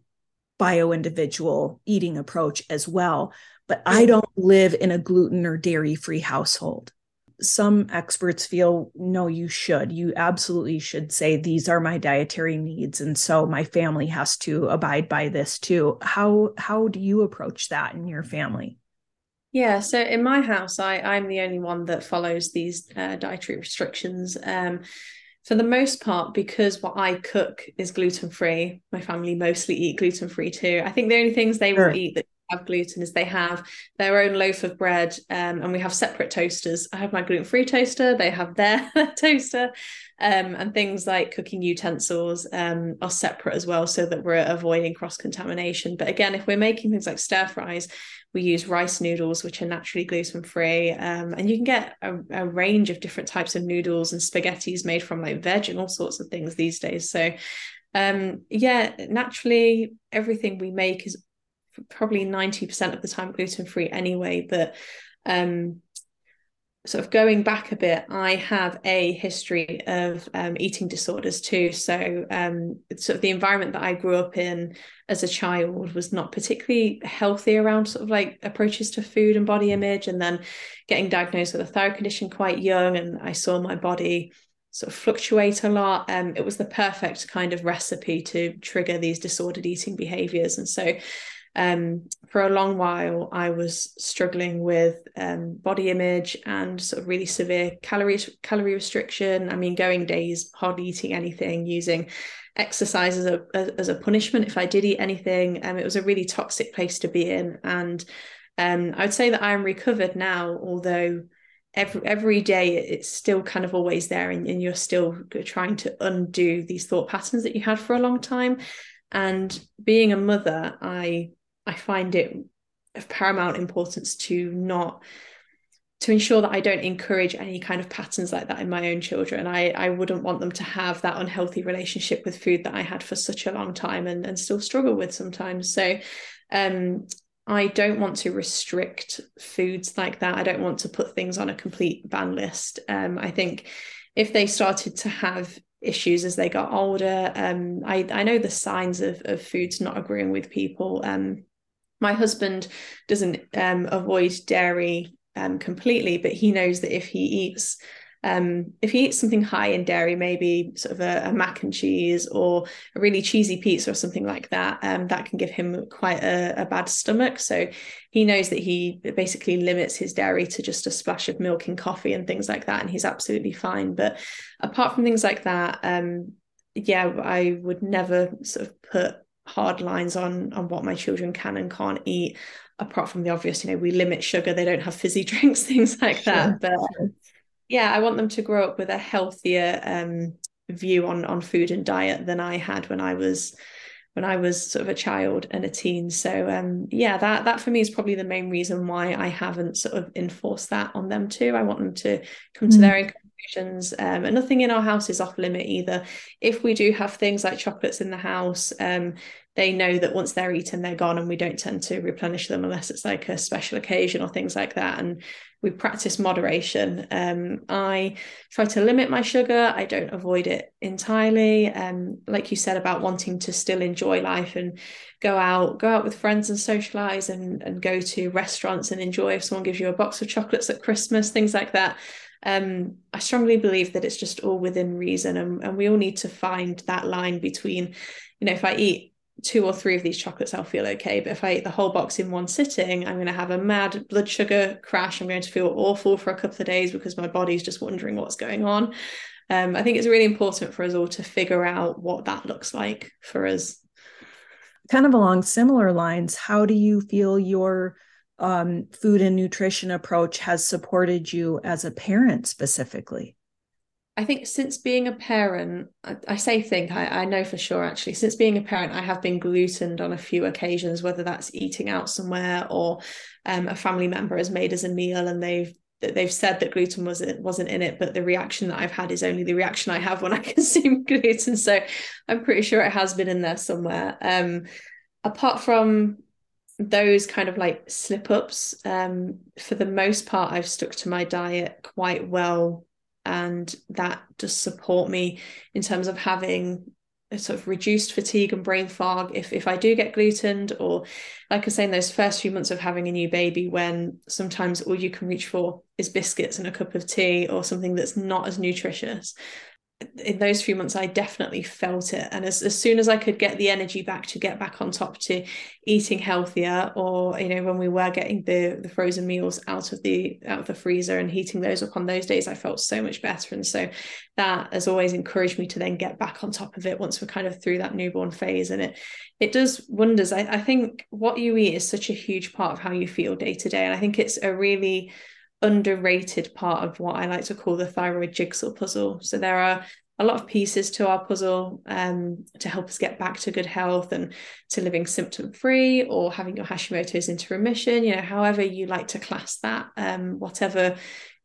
bio individual eating approach as well but I don't live in a gluten or dairy free household. Some experts feel no, you should. You absolutely should say these are my dietary needs, and so my family has to abide by this too. How how do you approach that in your family? Yeah, so in my house, I I'm the only one that follows these uh, dietary restrictions. Um, for the most part, because what I cook is gluten free, my family mostly eat gluten free too. I think the only things they sure. will eat that have gluten is they have their own loaf of bread um, and we have separate toasters. I have my gluten free toaster, they have their toaster, um, and things like cooking utensils um, are separate as well so that we're avoiding cross contamination. But again, if we're making things like stir fries, we use rice noodles, which are naturally gluten free. Um, and you can get a, a, range of different types of noodles and spaghettis made from like veg and all sorts of things these days. So, um, yeah, naturally, everything we make is probably 90% of the time gluten free anyway. But um, sort of going back a bit, I have a history of um, eating disorders too. So, um, sort of the environment that I grew up in as a child was not particularly healthy around sort of like approaches to food and body image. And then getting diagnosed with a thyroid condition quite young, and I saw my body sort of fluctuate a lot. Um, it was the perfect kind of recipe to trigger these disordered eating behaviors. And so, um, for a long while, I was struggling with um, body image and sort of really severe calorie calorie restriction. I mean, going days hardly eating anything, using exercise as a as a punishment if I did eat anything. Um, it was a really toxic place to be in, and um, I would say that I am recovered now, although every every day it's still kind of always there and, and, you're still trying to undo these thought patterns that you had for a long time and being a mother i I find it of paramount importance to not to ensure that I don't encourage any kind of patterns like that in my own children. I, I wouldn't want them to have that unhealthy relationship with food that I had for such a long time and, and still struggle with sometimes. So um, I don't want to restrict foods like that. I don't want to put things on a complete ban list. Um, I think if they started to have issues as they got older, um, I, I know the signs of, of foods not agreeing with people. Um, my husband doesn't um, avoid dairy um, completely, but he knows that if he eats um, if he eats something high in dairy, maybe sort of a, a, mac and cheese or a really cheesy pizza or something like that, um, that can give him quite a, a, bad stomach. So he knows that he basically limits his dairy to just a splash of milk and coffee and things like that, and he's absolutely fine. But apart from things like that, um, yeah, I would never sort of put hard lines on on what my children can and can't eat apart from the obvious you know we limit sugar they don't have fizzy drinks things like sure, that but sure. yeah i want them to grow up with a healthier um, view on on food and diet than i had when i was when i was sort of a child and a teen so um, yeah that that for me is probably the main reason why i haven't sort of enforced that on them too i want them to come mm. to their own um, and nothing in our house is off limit either. If we do have things like chocolates in the house, um, they know that once they're eaten, they're gone, and we don't tend to replenish them unless it's like a special occasion or things like that. And we practice moderation. Um, I try to limit my sugar. I don't avoid it entirely. Um, like you said about wanting to still enjoy life and go out, go out with friends and socialize and, and go to restaurants and enjoy if someone gives you a box of chocolates at Christmas, things like that um, I strongly believe that it's just all within reason, and, and we all need to find that line between, you know, if I eat two or three of these chocolates, I'll feel okay. But if I eat the whole box in one sitting, I'm going to have a mad blood sugar crash. I'm going to feel awful for a couple of days because my body's just wondering what's going on. Um, I think it's really important for us all to figure out what that looks like for us. Kind of along similar lines, how do you feel your um, food and nutrition approach has supported you as a parent specifically? I think since being a parent, I, I say think, I, I, know for sure actually, since being a parent, I have been glutened on a few occasions, whether that's eating out somewhere or um, a family member has made us a meal and they've they've said that gluten wasn't wasn't in it, but the reaction that I've had is only the reaction I have when I consume gluten. So I'm pretty sure it has been in there somewhere. Um, apart from those kind of like slip ups, um, for the most part, I've stuck to my diet quite well. And that does support me in terms of having a sort of reduced fatigue and brain fog if, if I do get glutened, or like I say, in those first few months of having a new baby, when sometimes all you can reach for is biscuits and a cup of tea or something that's not as nutritious. In those few months, I definitely felt it. And as, as soon as I could get the energy back to get back on top to eating healthier, or you know, when we were getting the the frozen meals out of the out of the freezer and heating those up on those days, I felt so much better. And so that has always encouraged me to then get back on top of it once we're kind of through that newborn phase. And it it does wonders. I, I think what you eat is such a huge part of how you feel day to day. And I think it's a really underrated part of what I like to call the thyroid jigsaw puzzle. So there are a lot of pieces to our puzzle um, to help us get back to good health and to living symptom free or having your Hashimoto's into remission, you know, however you like to class that, um, whatever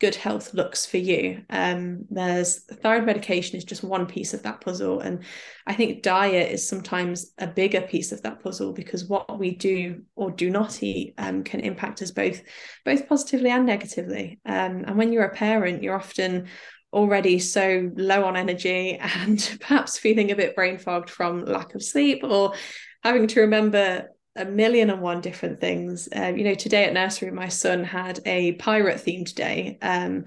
good health looks for you. Um, there's thyroid medication is just one piece of that puzzle. And I think diet is sometimes a bigger piece of that puzzle because what we do or do not eat um, can impact us both, both positively and negatively. Um, and when you're a parent, you're often already so low on energy and perhaps feeling a bit brain fogged from lack of sleep or having to remember a million and one different things. Uh, you know, today at nursery, my son had a pirate themed day. Um,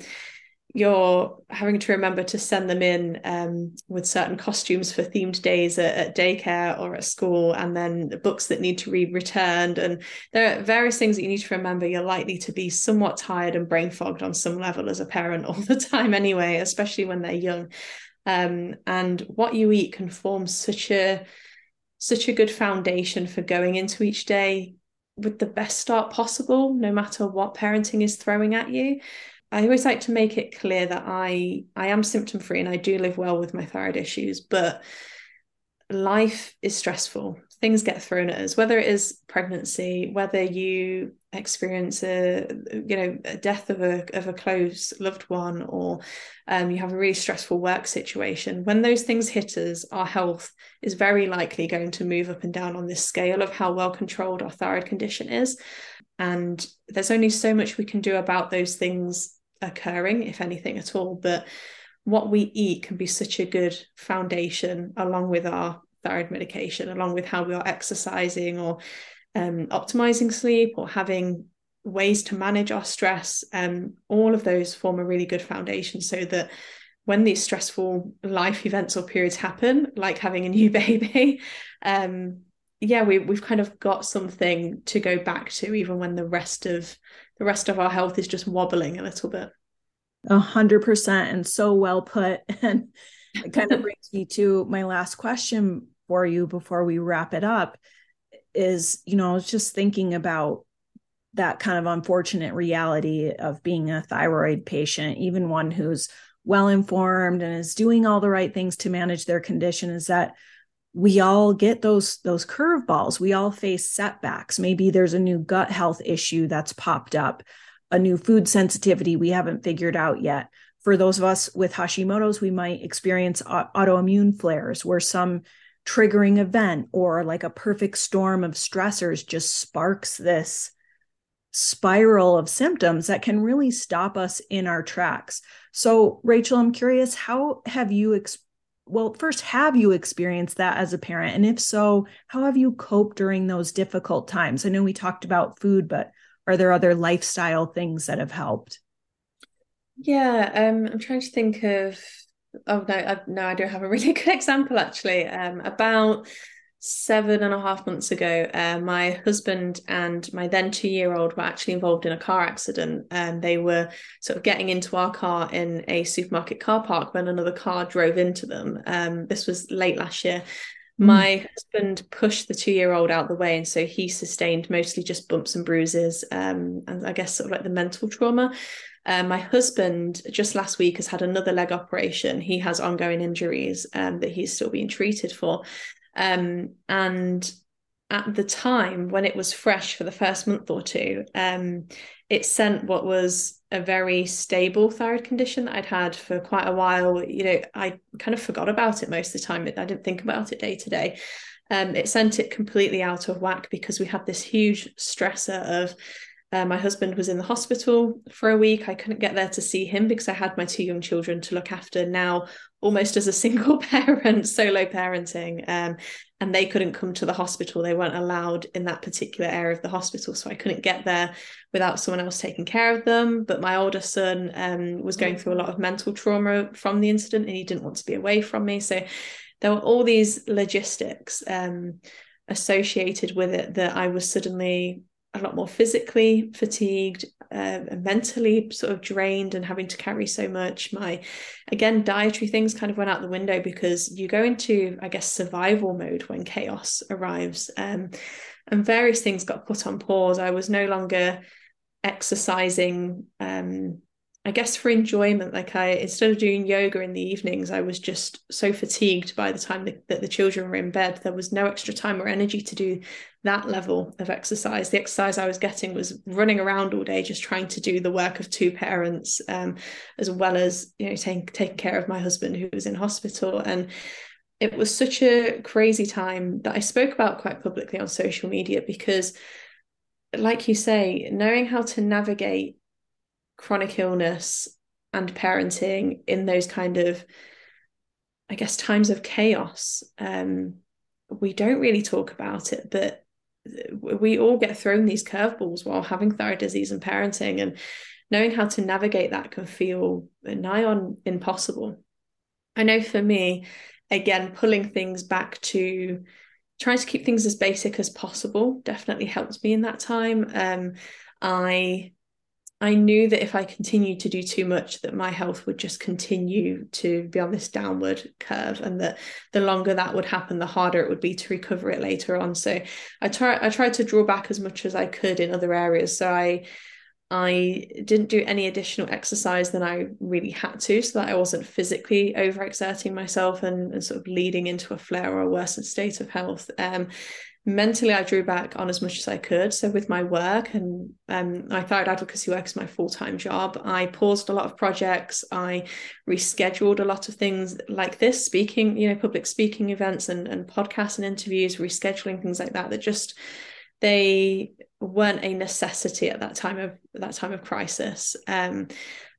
you're having to remember to send them in um, with certain costumes for themed days at, at, daycare or at school, and then the books that need to be returned. And there are various things that you need to remember. You're likely to be somewhat tired and brain fogged on some level as a parent all the time, anyway, especially when they're young. Um, and what you eat can form such a such a good foundation for going into each day with the best start possible, no matter what parenting is throwing at you. I always like to make it clear that I I am symptom free and I do live well with my thyroid issues, but life is stressful. Things get thrown at us, whether it is pregnancy, whether you experience a you know a death of a of a close loved one, or um, you have a really stressful work situation. When those things hit us, our health is very likely going to move up and down on this scale of how well controlled our thyroid condition is. And there's only so much we can do about those things occurring, if anything at all. But what we eat can be such a good foundation along with our thyroid medication, along with how we are exercising or um, optimizing sleep or having ways to manage our stress. Um, all of those form a really good foundation so that when these stressful life events or periods happen, like having a new baby, um, yeah, we we've kind of got something to go back to, even when the rest of the rest of our health is just wobbling a little bit. A hundred percent, and so well put. And it kind of brings me to my last question for you before we wrap it up. Is you know, I was just thinking about that kind of unfortunate reality of being a thyroid patient, even one who's well informed and is doing all the right things to manage their condition. Is that we all get those those curveballs we all face setbacks maybe there's a new gut health issue that's popped up a new food sensitivity we haven't figured out yet for those of us with hashimoto's we might experience autoimmune flares where some triggering event or like a perfect storm of stressors just sparks this spiral of symptoms that can really stop us in our tracks so rachel i'm curious how have you experienced well, first, have you experienced that as a parent? And if so, how have you coped during those difficult times? I know we talked about food, but are there other lifestyle things that have helped? Yeah, um, I'm trying to think of. Oh no, I, no, I don't have a really good example actually. Um, about seven and a half months ago, uh, my husband and my then two year old were actually involved in a car accident. And they were sort of getting into our car in a supermarket car park when another car drove into them. Um, this was late last year. Mm. My husband pushed the two year old out the way. And so he sustained mostly just bumps and bruises um, and I guess sort of like the mental trauma. Uh, my husband just last week has had another leg operation. He has ongoing injuries um, that he's still being treated for. Um, and at the time when it was fresh for the first month or two, um, it sent what was a very stable thyroid condition that I'd had for quite a while. You know, I kind of forgot about it most of the time. I didn't think about it day to day. Um, it sent it completely out of whack because we had this huge stressor of Uh, my husband was in the hospital for a week. I couldn't get there to see him because I had my two young children to look after now, almost as a single parent, solo parenting. Um, and they couldn't come to the hospital. They weren't allowed in that particular area of the hospital. So I couldn't get there without someone else taking care of them. But my older son um, was going through a lot of mental trauma from the incident and he didn't want to be away from me. So there were all these logistics um, associated with it that I was suddenly a lot more physically fatigued, uh, mentally sort of drained, and having to carry so much. My, again, dietary things kind of went out the window because you go into, I guess, survival mode when chaos arrives. Um, and various things got put on pause. I was no longer exercising um, I guess for enjoyment, like I instead of doing yoga in the evenings, I was just so fatigued by the time that, that the children were in bed. There was no extra time or energy to do that level of exercise. The exercise I was getting was running around all day, just trying to do the work of two parents, um, as well as you know taking taking care of my husband who was in hospital. And it was such a crazy time that I spoke about quite publicly on social media because, like you say, knowing how to navigate chronic illness and parenting in those kind of i guess times of chaos um, we don't really talk about it but we all get thrown these curveballs while having thyroid disease and parenting and knowing how to navigate that can feel nigh on impossible. I know for me again pulling things back to trying to keep things as basic as possible definitely helped me in that time. Um, i I knew that if I continued to do too much, that my health would just continue to be on this downward curve, and that the longer that would happen, the harder it would be to recover it later on. So I try I tried to draw back as much as I could in other areas. So I I didn't do any additional exercise than I really had to, so that I wasn't physically overexerting myself and, and sort of leading into a flare or a worsened state of health. Um, mentally I drew back on as much as I could. So with my work and um, my thyroid advocacy work is my full-time job. I paused a lot of projects. I rescheduled a lot of things like this, speaking, you know, public speaking events and, and podcasts and interviews, rescheduling things like that, that just they weren't a necessity at that time of that time of crisis. Um,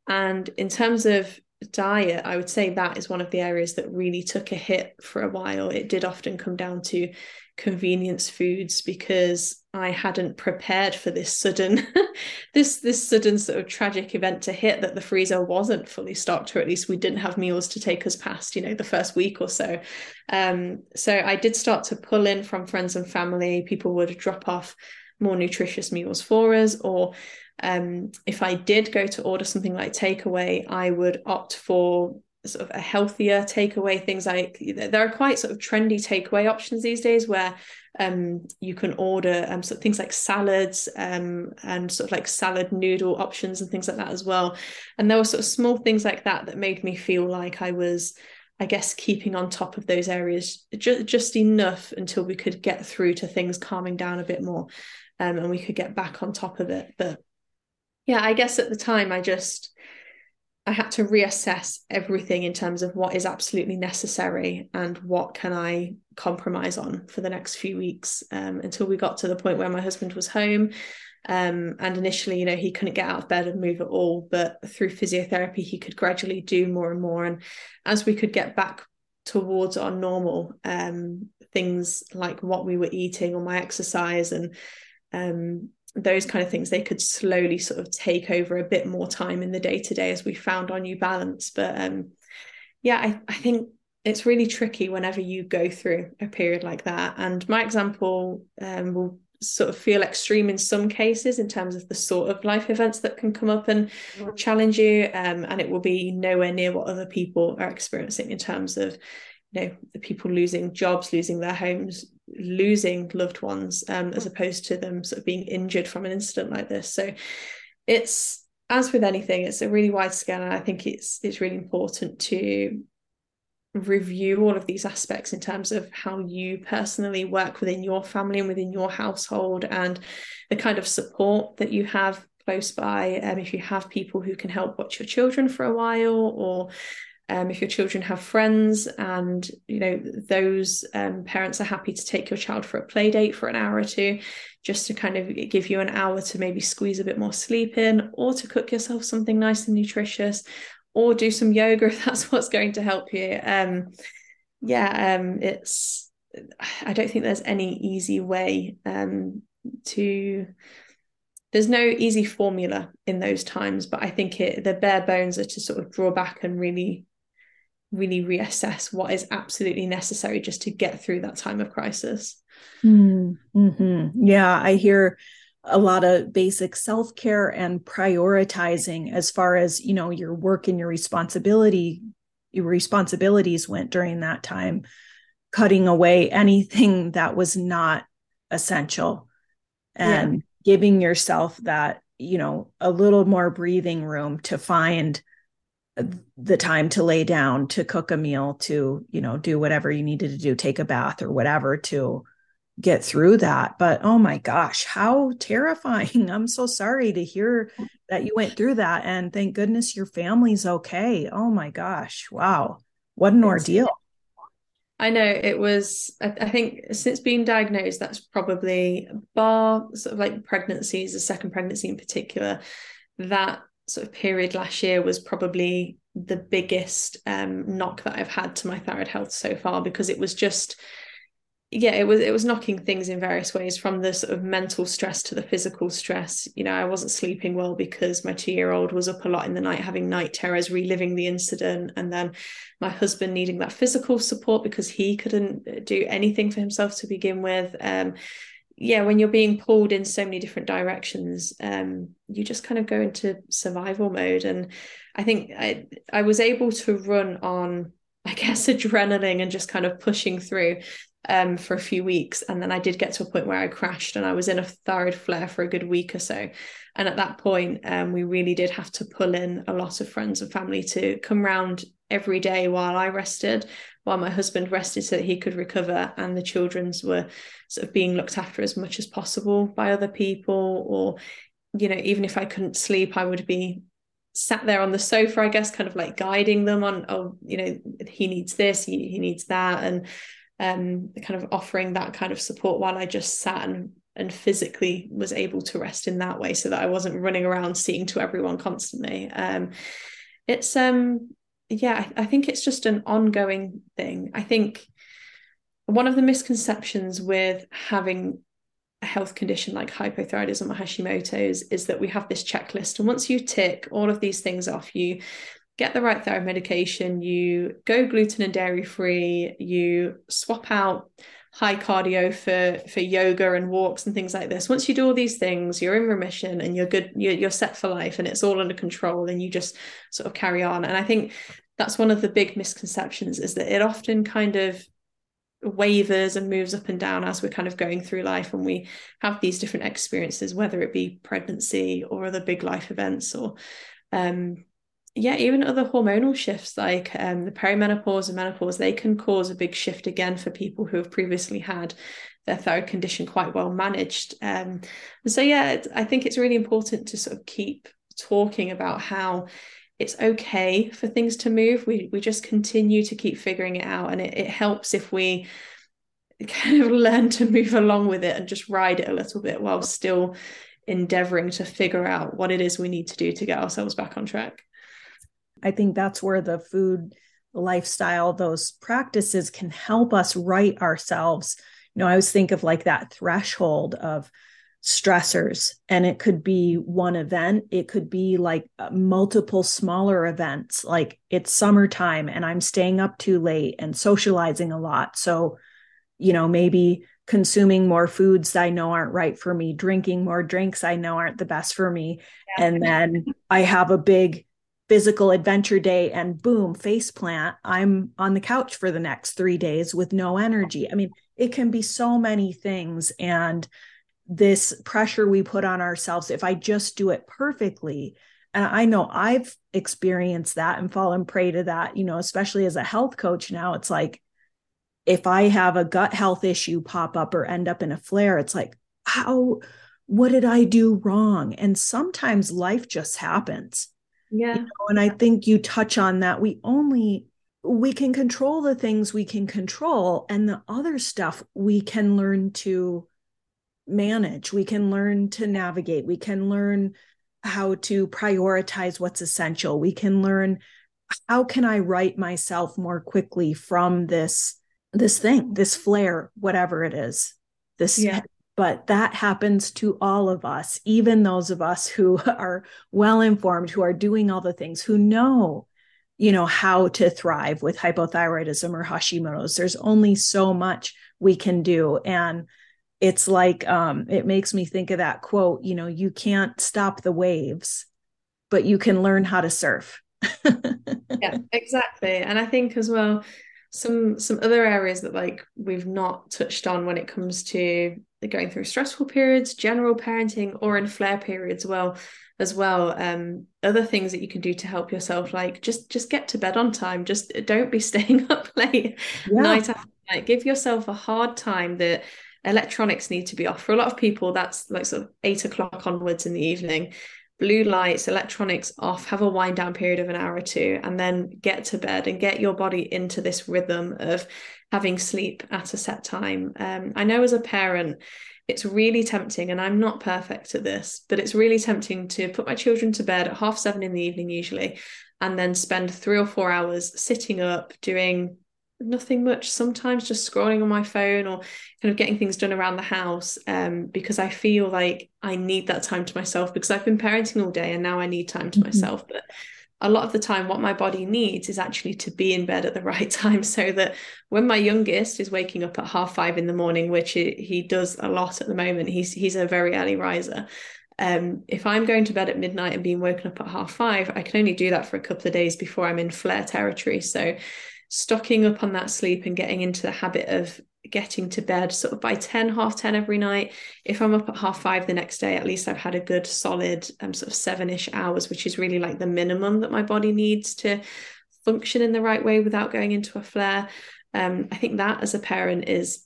and in terms of diet, I would say that is one of the areas that really took a hit for a while. It did often come down to convenience foods because I hadn't prepared for this sudden this this sudden sort of tragic event to hit that the freezer wasn't fully stocked or at least we didn't have meals to take us past you know the first week or so um, so I did start to pull in from friends and family people would drop off more nutritious meals for us or um, if I did go to order something like takeaway I would opt for sort of a healthier takeaway things like there are quite sort of trendy takeaway options these days where um, you can order um, sort of things like salads um, and sort of like salad noodle options and things like that as well. And there were sort of small things like that that made me feel like I was I guess keeping on top of those areas ju- just enough until we could get through to things calming down a bit more um, and we could get back on top of it. But yeah I guess at the time I just I had to reassess everything in terms of what is absolutely necessary and what can I compromise on for the next few weeks um, until we got to the point where my husband was home. Um, and initially, you know, he couldn't get out of bed and move at all, but through physiotherapy, he could gradually do more and more. And as we could get back towards our normal um, things like what we were eating or my exercise and um, those kind of things they could slowly sort of take over a bit more time in the day to day as we found our new balance but um yeah I, I think it's really tricky whenever you go through a period like that and my example um, will sort of feel extreme in some cases in terms of the sort of life events that can come up and mm-hmm. challenge you um, and it will be nowhere near what other people are experiencing in terms of you know the people losing jobs losing their homes losing loved ones um, as opposed to them sort of being injured from an incident like this. So it's as with anything it's a really wide scale and i think it's it's really important to review all of these aspects in terms of how you personally work within your family and within your household and the kind of support that you have close by um, if you have people who can help watch your children for a while or um, if your children have friends and you know those um, parents are happy to take your child for a play date for an hour or two just to kind of give you an hour to maybe squeeze a bit more sleep in or to cook yourself something nice and nutritious or do some yoga if that's what's going to help you. Um, yeah um, it's i don't think there's any easy way um, to there's no easy formula in those times but i think it the bare bones are to sort of draw back and really really reassess what is absolutely necessary just to get through that time of crisis mm-hmm. yeah i hear a lot of basic self-care and prioritizing as far as you know your work and your responsibility your responsibilities went during that time cutting away anything that was not essential and yeah. giving yourself that you know a little more breathing room to find the time to lay down to cook a meal to you know do whatever you needed to do take a bath or whatever to get through that. But oh my gosh how terrifying. I'm so sorry to hear that you went through that. And thank goodness your family's okay. Oh my gosh. Wow. What an ordeal. I know it was, I, think since being diagnosed, that's probably bar sort of like pregnancies, the second pregnancy in particular, that sort of period last year was probably the biggest um, knock that I've had to my thyroid health so far because it was just yeah it was it was knocking things in various ways from the sort of mental stress to the physical stress. You know i wasn't sleeping well because my two year old was up a lot in the night having night terrors reliving the incident and then my husband needing that physical support because he couldn't do anything for himself to begin with. Um yeah when you're being pulled in so many different directions um you just kind of go into survival mode and i think i i was able to run on I guess adrenaline and just kind of pushing through um, for a few weeks. And then I did get to a point where I crashed and I was in a thyroid flare for a good week or so. And at that point, um, we really did have to pull in a lot of friends and family to come round every day while I rested, while my husband rested so that he could recover. And the children's were sort of being looked after as much as possible by other people. Or, you know, even if I couldn't sleep, I would be sat there on the sofa, I guess, kind of like guiding them on, oh, you know, he needs this, he, he needs that. And um, kind of offering that kind of support while I just sat and and physically was able to rest in that way so that I wasn't running around seeing to everyone constantly. Um, it's um yeah, I, I think it's just an ongoing thing. I think one of the misconceptions with having a health condition like hypothyroidism or Hashimoto's is that we have this checklist. And once you tick all of these things off, you get the right thyroid medication, you go gluten and dairy free, you swap out high cardio for for yoga and walks and things like this. Once you do all these things, you're in remission and you're good, you're, you're set for life and it's all under control and you just sort of carry on. And I think that's one of the big misconceptions is that it often kind of wavers and moves up and down as we're kind of going through life and we have these different experiences whether it be pregnancy or other big life events or um, yeah, even other hormonal shifts like um, the perimenopause and menopause, they can cause a big shift again for people who have previously had their thyroid condition quite well managed. Um, and so, yeah, I think it's really important to sort of keep talking about how it's okay for things to move. We we just continue to keep figuring it out, and it, it helps if we kind of learn to move along with it and just ride it a little bit while still endeavoring to figure out what it is we need to do to get ourselves back on track. I think that's where the food lifestyle, those practices can help us right ourselves. You know, I always think of like that threshold of stressors, and it could be one event, it could be like uh, multiple smaller events, like it's summertime and I'm staying up too late and socializing a lot. So, you know, maybe consuming more foods I know aren't right for me, drinking more drinks I know aren't the best for me. Yeah. And then I have a big physical adventure day and boom face plant i'm on the couch for the next 3 days with no energy. I mean it can be so many things. And this pressure we put on ourselves if i just do it perfectly and i know i've experienced that and fallen prey to that you know especially as a health coach now it's like if i have a gut health issue pop up or end up in a flare it's like how what did i do wrong? And sometimes life just happens Yeah. You know, and I think you touch on that. We only we can control the things we can control and the other stuff we can learn to manage. We can learn to navigate. We can learn how to prioritize what's essential. We can learn how can I right myself more quickly from this this thing, this flare, whatever it is. This yeah. But that happens to all of us, even those of us who are well informed, who are doing all the things, who know you know how to thrive with hypothyroidism or Hashimoto's. There's only so much we can do. And it's like um, it makes me think of that quote you know you can't stop the waves but you can learn how to surf. Yeah exactly. And i think as well some some other areas that like we've not touched on when it comes to going through stressful periods general parenting or in flare periods well as well um other things that you can do to help yourself like just just get to bed on time just don't be staying up late yeah. night after night give yourself a hard time that electronics need to be off. For a lot of people, that's like sort of eight o'clock onwards in the evening. Blue lights, electronics off, have a wind down period of an hour or two, and then get to bed and get your body into this rhythm of having sleep at a set time. Um, I know as a parent, it's really tempting, and I'm not perfect at this, but it's really tempting to put my children to bed at half seven in the evening, usually, and then spend three or four hours sitting up doing nothing much sometimes just scrolling on my phone or kind of getting things done around the house um, because i feel like i need that time to myself because i've been parenting all day and now i need time to mm-hmm. myself but a lot of the time what my body needs is actually to be in bed at the right time so that when my youngest is waking up at half five in the morning which he, he does a lot at the moment he's he's a very early riser um, if I'm going to bed at midnight and being woken up at half five, I can only do that for a couple of days before I'm in flare territory. So stocking up on that sleep and getting into the habit of getting to bed sort of by 10 half 10 every night. If i'm up at half five the next day at least i've had a good solid um, sort of seven-ish hours which is really like the minimum that my body needs to function in the right way without going into a flare. Um, i think that as a parent is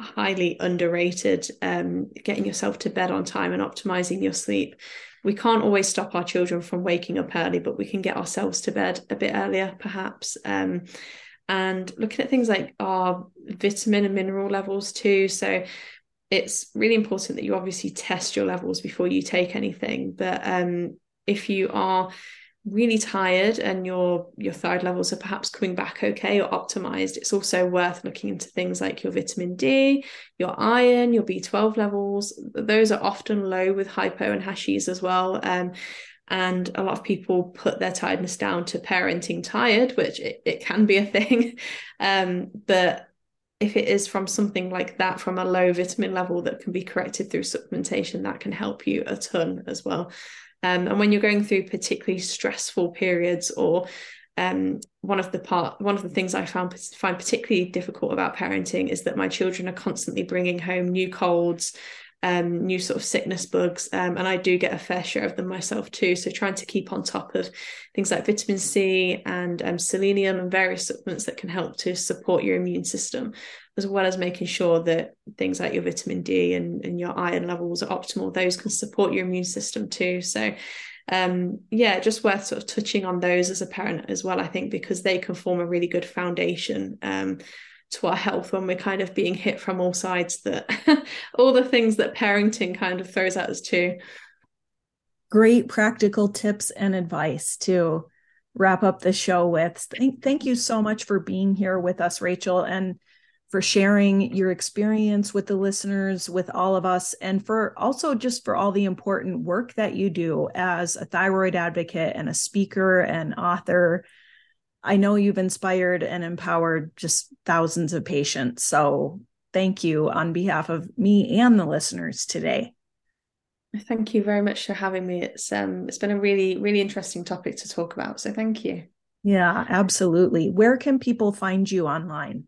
highly underrated um, getting yourself to bed on time and optimizing your sleep. We can't always stop our children from waking up early but we can get ourselves to bed a bit earlier perhaps. Um, and looking at things like our vitamin and mineral levels too. So it's really important that you obviously test your levels before you take anything. But um, if you are really tired and your your thyroid levels are perhaps coming back okay or optimized it's also worth looking into things like your vitamin D your iron your B12 levels those are often low with hypo and hashies as well um, and a lot of people put their tiredness down to parenting tired which it, it can be a thing. Um, but if it is from something like that from a low vitamin level that can be corrected through supplementation that can help you a ton as well. Um, and when you're going through particularly stressful periods or um, one of the part one of the things I found find particularly difficult about parenting is that my children are constantly bringing home new colds, um, new sort of sickness bugs. Um, and I do get a fair share of them myself too. So trying to keep on top of things like vitamin C and um, selenium and various supplements that can help to support your immune system, as well as making sure that things like your vitamin D and, and your iron levels are optimal. Those can support your immune system too. So um yeah just worth sort of touching on those as a parent as well i think because they can form a really good foundation um to our health when we're kind of being hit from all sides that all the things that parenting kind of throws at us too. Great practical tips and advice to wrap up the show with. Thank, thank you so much for being here with us rachel and for sharing your experience with the listeners with all of us and for also just for all the important work that you do as a thyroid advocate and a speaker and author I know you've inspired and empowered just thousands of patients. So thank you on behalf of me and the listeners today. Thank you very much for having me. It's um it's been a really really interesting topic to talk about. So thank you. Yeah, absolutely. Where can people find you online?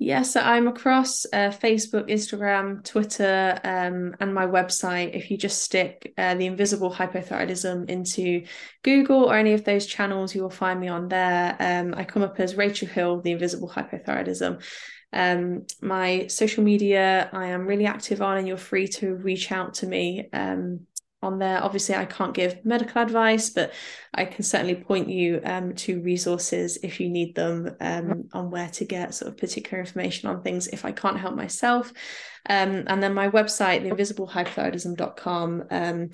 Yes, yeah, so I'm across uh, Facebook, Instagram, Twitter, um, and my website. If you just stick uh, the invisible hypothyroidism into Google or any of those channels, you will find me on there. Um, I come up as Rachel Hill, the invisible hypothyroidism. Um, my social media, I am really active on, and you're free to reach out to me um, on there. Obviously, I can't give medical advice, but I can certainly point you um, to resources if you need them um, on where to get sort of particular information on things if I can't help myself. Um, and then my website, theinvisiblehypothyroidism.com. Um,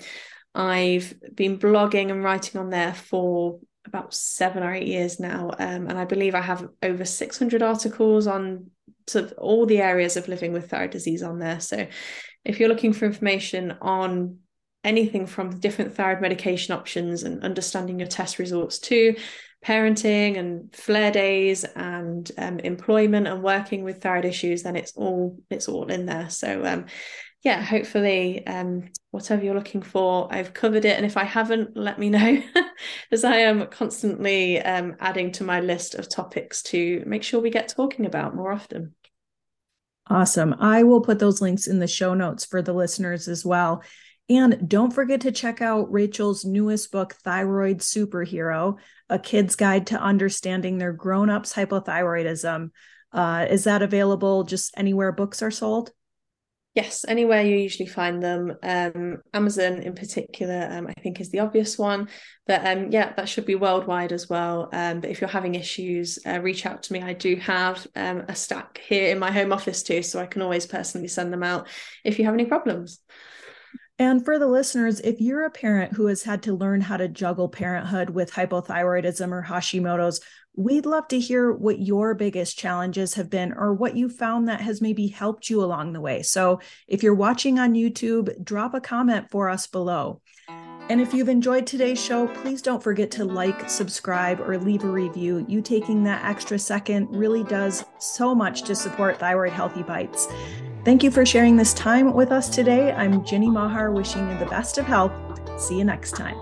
I've been blogging and writing on there for about seven or eight years now. Um, and I believe I have over 600 articles on sort of all the areas of living with thyroid disease on there. So if you're looking for information on anything from different thyroid medication options and understanding your test results to parenting and flare days and um, employment and working with thyroid issues then it's all it's all in there. So um, yeah hopefully um, whatever you're looking for i've covered it. And if i haven't let me know as i am constantly um, adding to my list of topics to make sure we get talking about more often. Awesome. I will put those links in the show notes for the listeners as well and don't forget to check out Rachel's newest book, Thyroid Superhero, a kid's guide to understanding their grown ups hypothyroidism. Uh, is that available just anywhere books are sold? Yes, anywhere you usually find them. Um, Amazon, in particular, um, I think is the obvious one. But um, yeah, that should be worldwide as well. Um, but if you're having issues, uh, reach out to me. I do have um, a stack here in my home office too, so I can always personally send them out if you have any problems. And for the listeners, if you're a parent who has had to learn how to juggle parenthood with hypothyroidism or Hashimoto's, we'd love to hear what your biggest challenges have been or what you found that has maybe helped you along the way. So if you're watching on YouTube, drop a comment for us below. And if you've enjoyed today's show, please don't forget to like, subscribe, or leave a review. You taking that extra second really does so much to support Thyroid Healthy Bites. Thank you for sharing this time with us today. I'm Jenny Mahar, wishing you the best of health. See you next time.